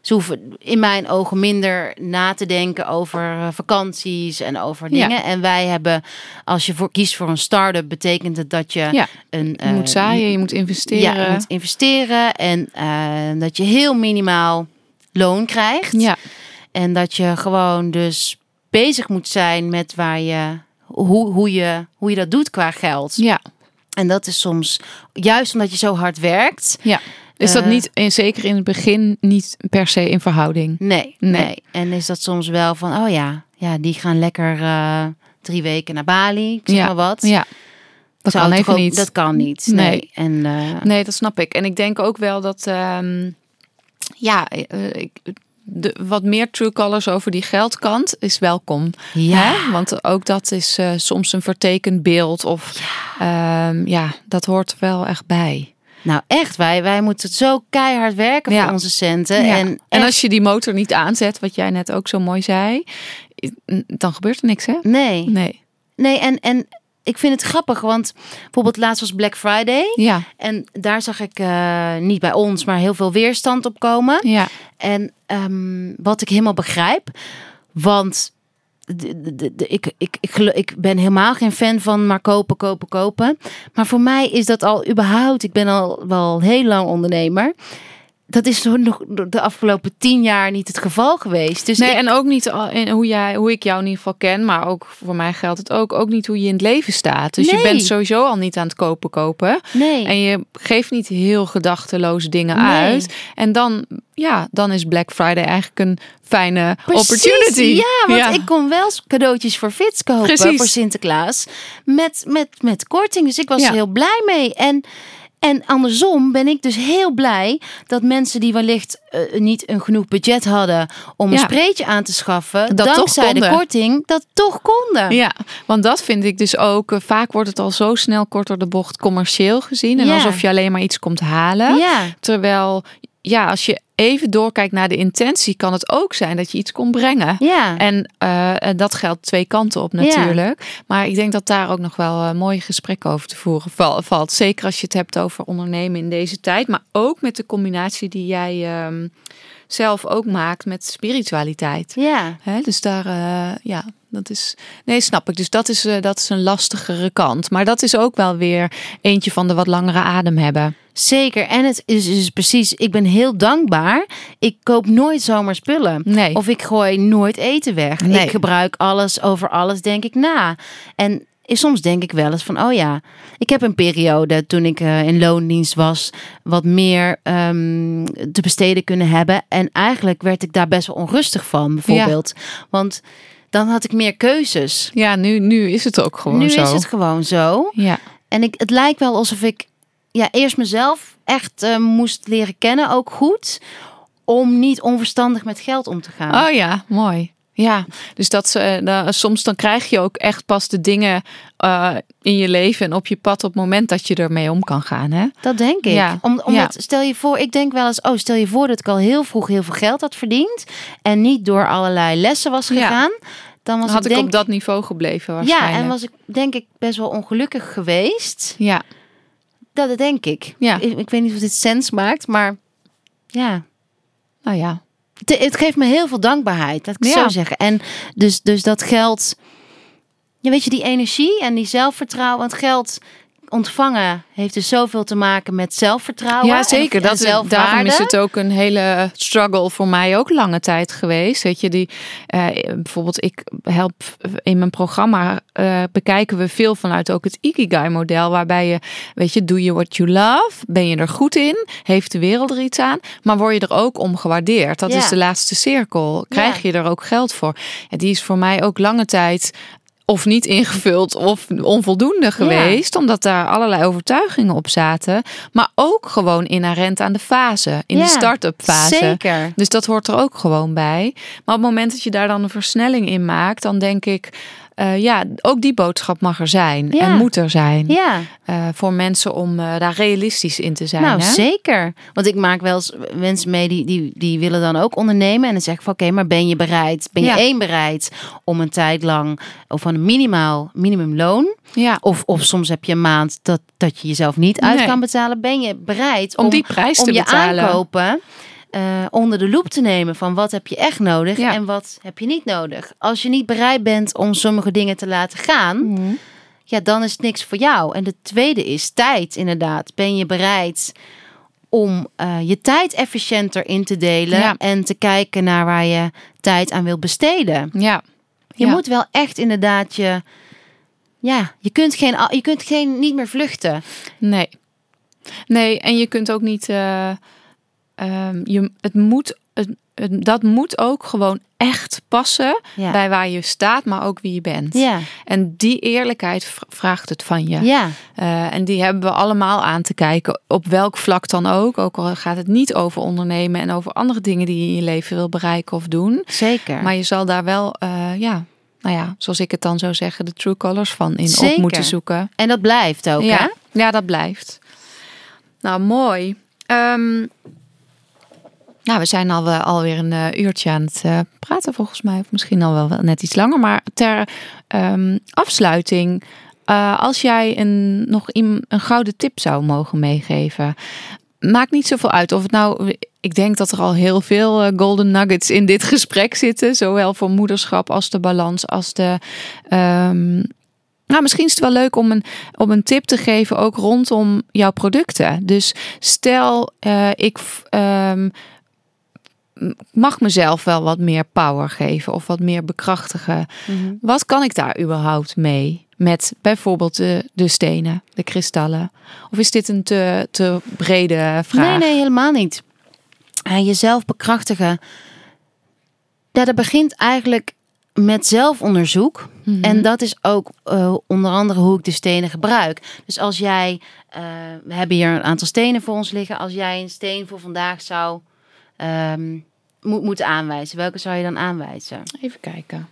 Ze hoeven in mijn ogen minder na te denken over eh, vakanties en over Ja. dingen. En wij hebben, als je voor kiest voor een start-up, betekent het dat je Ja. een Je moet eh, zaaien, je moet investeren. ja, je moet investeren en eh, dat je heel minimaal loon krijgt. ja. En dat je gewoon dus bezig moet zijn met waar je, hoe, hoe, je, hoe je dat doet qua geld. ja. En dat is soms, juist omdat je zo hard werkt. ja. Is dat Eh, niet, en zeker in het begin, niet per se in verhouding? Nee, Nee. nee. En is dat soms wel van, oh ja, ja die gaan lekker eh, drie weken naar Bali. Ik zeg Ja, maar wat. Ja. Dat Zou kan even ook- niet. Dat kan niet. Nee. Nee. En eh, Nee, dat snap ik. En ik denk ook wel dat, ehm, ja, ik, de, wat meer true colors over die geldkant is welkom. ja, Hè? Want ook dat is soms een vertekend beeld. Of ja. ja, dat hoort wel echt bij. Nou echt, wij, wij moeten zo keihard werken Ja. voor onze centen. Ja. En, En als je die motor niet aanzet, wat jij net ook zo mooi zei, dan gebeurt er niks, hè? Nee, Nee. nee en, en ik vind het grappig, want bijvoorbeeld laatst was Black Friday. Ja, En daar zag ik eh, niet bij ons, maar heel veel weerstand op komen. ja, En ehm, wat ik helemaal begrijp, want ik, ik, ik, ik ben helemaal geen fan van maar kopen, kopen, kopen. Maar voor mij is dat al überhaupt, ik ben al wel heel lang ondernemer. Dat is nog de afgelopen tien jaar niet het geval geweest. Dus nee, ik- en ook niet in hoe, jij, hoe ik jou in ieder geval ken, maar ook voor mij geldt het ook, ook niet hoe je in het leven staat. Dus je bent sowieso al niet aan het kopen kopen. nee. En je geeft niet heel gedachteloos dingen Nee. uit. En dan, ja, dan is Black Friday eigenlijk een fijne Precies, opportunity. Ja, want ik kon wel cadeautjes voor Fits kopen Precies. voor Sinterklaas. Met, met, met korting. Dus ik was Ja. er heel blij mee. En, en andersom ben ik dus heel blij dat mensen die wellicht eh, niet een genoeg budget hadden om een spreetje aan te schaffen, Dat toch dankzij de korting, dat toch konden. Ja, want dat vind ik dus ook. eh, Vaak wordt het al zo snel kort door de bocht commercieel gezien. En Ja. alsof je alleen maar iets komt halen. Ja. Terwijl, ja, als je even doorkijkt naar de intentie, kan het ook zijn dat je iets kon brengen. Ja. En eh, dat geldt twee kanten op natuurlijk. Maar ik denk dat daar ook nog wel een mooie gesprekken over te voeren val- valt. Zeker als je het hebt over ondernemen in deze tijd. Maar ook met de combinatie die jij ehm, zelf ook maakt met spiritualiteit. ja. Hè, dus daar, eh, ja, dat is. Nee, snap ik. Dus dat is, eh, dat is een lastigere kant. Maar dat is ook wel weer eentje van de wat langere adem hebben. Zeker. En het is dus precies, ik ben heel dankbaar. Ik koop nooit zomaar spullen. Nee. Of ik gooi nooit eten weg. Nee. Ik gebruik alles, over alles denk ik na. En soms denk ik wel eens van, oh ja, ik heb een periode toen ik eh, in loondienst was, wat meer ehm, te besteden kunnen hebben. En eigenlijk werd ik daar best wel onrustig van, bijvoorbeeld. Want dan had ik meer keuzes. Ja, nu, nu is het ook gewoon nu zo. is het gewoon zo. Ja. En ik, het lijkt wel alsof ik ja, eerst mezelf echt eh, moest leren kennen, ook goed. Om niet onverstandig met geld om te gaan. Oh ja, mooi. Ja, dus dat ze, eh, soms dan krijg je ook echt pas de dingen eh, in je leven en op je pad op het moment dat je ermee om kan gaan. Hè? Dat denk ik. Ja, Om, omdat, stel je voor, ik denk wel eens, oh, stel je voor dat ik al heel vroeg heel veel geld had verdiend. En niet door allerlei lessen was Ja. gegaan. Dan was had ik ik op dat niveau gebleven ja, waarschijnlijk. en was ik denk ik best wel ongelukkig geweest. Ja, dat denk ik. Ja. Ik, ik weet niet of dit sens maakt, maar ja. Nou ja. Het, het geeft me heel veel dankbaarheid, laat ik Ja. zo zeggen. En dus, dus dat geld, ja, weet je, die energie en die zelfvertrouwen. Want geld ontvangen heeft dus zoveel te maken met zelfvertrouwen. Ja, en- zeker. en Dat, zelfwaarde. daarom is het ook een hele struggle voor mij ook lange tijd geweest. Weet je, die, eh, bijvoorbeeld, ik help in mijn programma, eh, bekijken we veel vanuit ook het Ikigai-model. Waarbij je, weet je, doe je what you love? Ben je er goed in? Heeft de wereld er iets aan? Maar word je er ook om gewaardeerd? Dat Ja. is de laatste cirkel. Krijg Ja. je er ook geld voor? Ja, die is voor mij ook lange tijd of niet ingevuld of onvoldoende geweest. Omdat daar allerlei overtuigingen op zaten. Maar ook gewoon inherent aan de fase. In Ja, de start-up fase. Zeker. Dus dat hoort er ook gewoon bij. Maar op het moment dat je daar dan een versnelling in maakt, dan denk ik, eh, ja, ook die boodschap mag er zijn Ja. en moet er zijn Ja, eh, voor mensen om eh, daar realistisch in te zijn. nou hè? zeker. Want ik maak wel eens mensen mee die, die, die willen dan ook ondernemen. En dan zeg ik van oké, maar ben je bereid? Ben je Ja. één bereid om een tijd lang of van een minimaal minimumloon? Ja, Of, of soms heb je een maand dat, dat je jezelf niet uit Nee. kan betalen. Ben je bereid om, om die prijs om te je betalen. aankopen eh, onder de loep te nemen van wat heb je echt nodig Ja. en wat heb je niet nodig. Als je niet bereid bent om sommige dingen te laten gaan, Mhm. ja, dan is het niks voor jou. En de tweede is tijd, inderdaad. Ben je bereid om eh, je tijd efficiënter in te delen Ja. en te kijken naar waar je tijd aan wil besteden? Ja, Je Ja. moet wel echt inderdaad je. Ja, je kunt, geen, je kunt geen, niet meer vluchten. nee. Nee, en je kunt ook niet. eh, ehm, je, het moet, het, het- dat moet ook gewoon echt passen Ja. bij waar je staat, maar ook wie je bent. Ja, En die eerlijkheid vraagt het van je. ja. Eh, en die hebben we allemaal aan te kijken, op welk vlak dan ook. Ook al gaat het niet over ondernemen en over andere dingen die je in je leven wil bereiken of doen. zeker. Maar je zal daar wel, eh, ja, nou ja, zoals ik het dan zou zeggen, de true colors van in op moeten zoeken. en dat blijft ook, hè? Ja, ja, dat blijft. Nou, mooi. Ehm, nou, we zijn alweer een eh, uurtje aan het eh, praten volgens mij. Of misschien al wel net iets langer. Maar ter ehm, afsluiting. eh, als jij een, nog iem- een gouden tip zou mogen meegeven. Maakt niet zoveel uit of het nou... Ik denk dat er al heel veel golden nuggets in dit *laughs* gesprek zitten. Zowel voor moederschap als de balans als de... ehm, nou, misschien is het wel leuk om een, om een tip te geven, ook rondom jouw producten. Dus stel, ik ehm, mag mezelf wel wat meer power geven of wat meer bekrachtigen. Mhm. Wat kan ik daar überhaupt mee? Met bijvoorbeeld de, de stenen, de kristallen. Of is dit een te, te brede vraag? Nee, nee, helemaal niet. Eh, jezelf bekrachtigen. Ja, dat begint eigenlijk met zelfonderzoek. Mhm. En dat is ook eh, onder andere hoe ik de stenen gebruik. Dus als jij, eh, we hebben hier een aantal stenen voor ons liggen. Als jij een steen voor vandaag zou ehm, moet, moeten aanwijzen, welke zou je dan aanwijzen? Even kijken.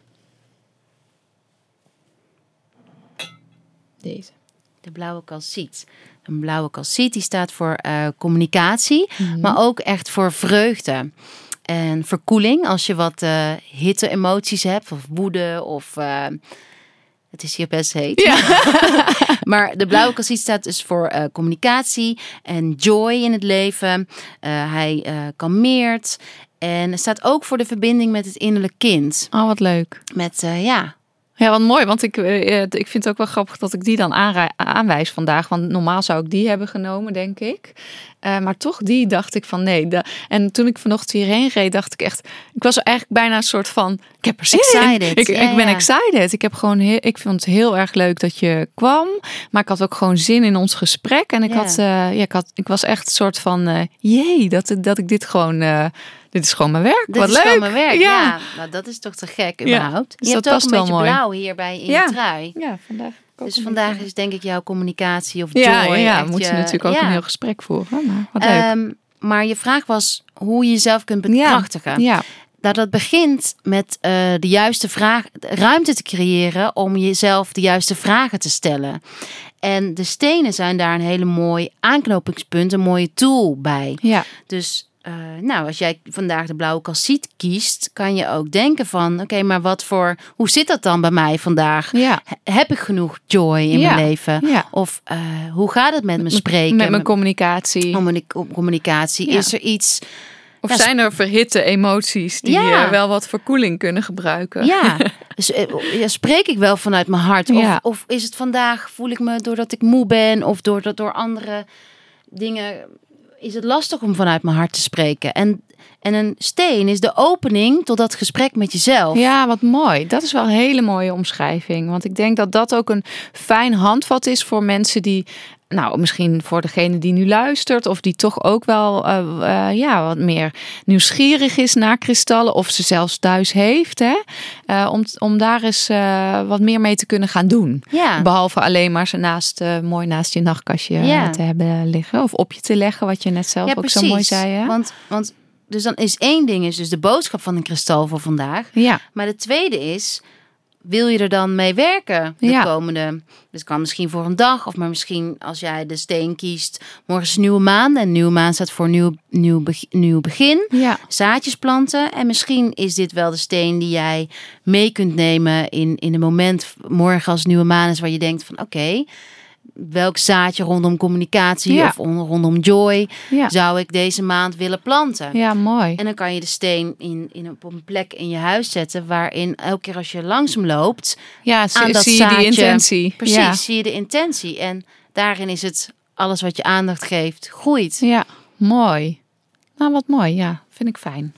Deze. De blauwe calciet. Een blauwe calciet die staat voor eh, communicatie, Mhm. maar ook echt voor vreugde. En verkoeling, als je wat eh hitte emoties hebt, of woede, of eh, het is hier best heet. Ja. *laughs* Maar de blauwe calciet staat dus voor eh, communicatie en joy in het leven. Eh, hij eh, kalmeert. En staat ook voor de verbinding met het innerlijk kind. Oh, wat leuk. Met, ja, Ja, wat mooi, want ik, eh, eh, ik vind het ook wel grappig dat ik die dan aanwijs vandaag. Want normaal zou ik die hebben genomen, denk ik. Eh, maar toch die dacht ik van nee. De, en toen ik vanochtend hierheen reed, dacht ik echt... Ik was eigenlijk bijna een soort van... Ik heb er zin in. Ik, Ja, ik ben ja. excited. Ik, heb gewoon heel, ik vond het heel erg leuk dat je kwam. Maar ik had ook gewoon zin in ons gesprek. En ik, Ja. had, ja, ik, had, ik was echt een soort van... jee, dat, dat ik dit gewoon... dit is gewoon mijn werk. dit wat is leuk. gewoon mijn werk. Ja. Ja. nou dat is toch te gek überhaupt. dus je dat hebt ook een beetje mooi. blauw hierbij in je trui. Ja, vandaag. Dus vandaag is denk ik jouw communicatie of joy. Ja, ja, moet je natuurlijk ook een heel gesprek voeren. Maar wat leuk. Ehm, maar je vraag was hoe je jezelf kunt bekrachtigen. ja. Nou, dat begint met eh, de juiste vraag, ruimte te creëren om jezelf de juiste vragen te stellen. En de stenen zijn daar een hele mooi aanknopingspunt, een mooie tool bij. Ja. Dus eh, nou, als jij vandaag de blauwe kassiet kiest, kan je ook denken van, oké, maar wat voor, hoe zit dat dan bij mij vandaag? Ja. He- Heb ik genoeg joy in Ja. mijn leven? Ja. Of eh, hoe gaat het met mijn spreken? Met mijn communicatie. communi- communicatie? Is er iets? Of Ja, zijn er verhitte emoties die Ja. wel wat verkoeling kunnen gebruiken? Ja, *laughs* dus, eh, ja, spreek ik wel vanuit mijn hart? Of, of is het vandaag, voel ik me doordat ik moe ben of doordat door andere dingen, is het lastig om vanuit mijn hart te spreken? En, en een steen is de opening tot dat gesprek met jezelf. Ja, wat mooi. Dat is wel een hele mooie omschrijving. Want ik denk dat dat ook een fijn handvat is voor mensen die, nou, misschien voor degene die nu luistert, of die toch ook wel, eh, eh, ja, wat meer nieuwsgierig is naar kristallen, of ze zelfs thuis heeft, hè? Eh, om, om daar eens wat meer mee te kunnen gaan doen. Ja. Behalve alleen maar ze naast, mooi naast je nachtkastje Ja. te hebben liggen, of op je te leggen, wat je net zelf Ja, ook zo mooi zei. Hè? Want, want dus dan is één ding is dus de boodschap van een kristal voor vandaag. Ja, Maar de tweede is, wil je er dan mee werken de Ja. komende? Dus kan misschien voor een dag, of maar misschien als jij de steen kiest. Morgen is nieuwe maan en nieuwe maan staat voor nieuw, nieuw, nieuw begin. ja. Zaadjes planten. En misschien is dit wel de steen die jij mee kunt nemen in, in een moment morgen als nieuwe maan is waar je denkt van oké. Welk zaadje rondom communicatie Ja. of on- rondom joy Ja. zou ik deze maand willen planten? ja, mooi. En dan kan je de steen in, in, op een plek in je huis zetten waarin elke keer als je langzaam loopt, Ja, zie, dat zie je zaadje- die intentie. precies, Ja. zie je de intentie. En daarin is het alles wat je aandacht geeft, groeit. Ja, mooi. Nou, wat mooi. Ja, vind ik fijn.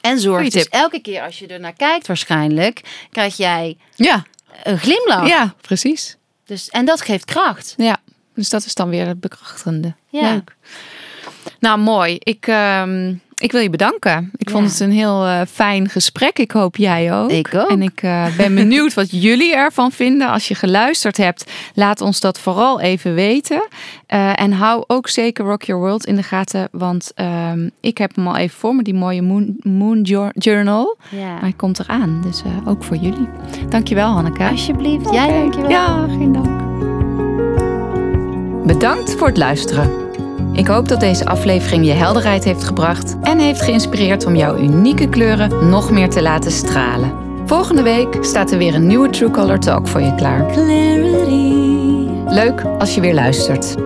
En Goeie dus elke keer als je er naar kijkt waarschijnlijk, krijg jij Ja, een glimlach. ja precies. Dus, en dat geeft kracht. Ja, dus dat is dan weer het bekrachtigende. Ja. Leuk. Nou, mooi. Ik, ehm, ik wil je bedanken. Ik vond het een heel eh, fijn gesprek. Ik hoop jij ook. Ik ook. En ik eh, ben *laughs* benieuwd wat jullie ervan vinden. Als je geluisterd hebt, laat ons dat vooral even weten. Eh, en hou ook zeker Rock Your World in de gaten. Want ehm, ik heb hem al even voor me, die mooie Moon, moon Jour- Journal. Ja. Maar hij komt eraan, dus ook voor jullie. Dankjewel Hanneke. Alsjeblieft. Jij dankjewel. Ja, geen dank. Bedankt voor het luisteren. Ik hoop dat deze aflevering je helderheid heeft gebracht en heeft geïnspireerd om jouw unieke kleuren nog meer te laten stralen. Volgende week staat er weer een nieuwe True Color Talk voor je klaar. clarity Leuk als je weer luistert.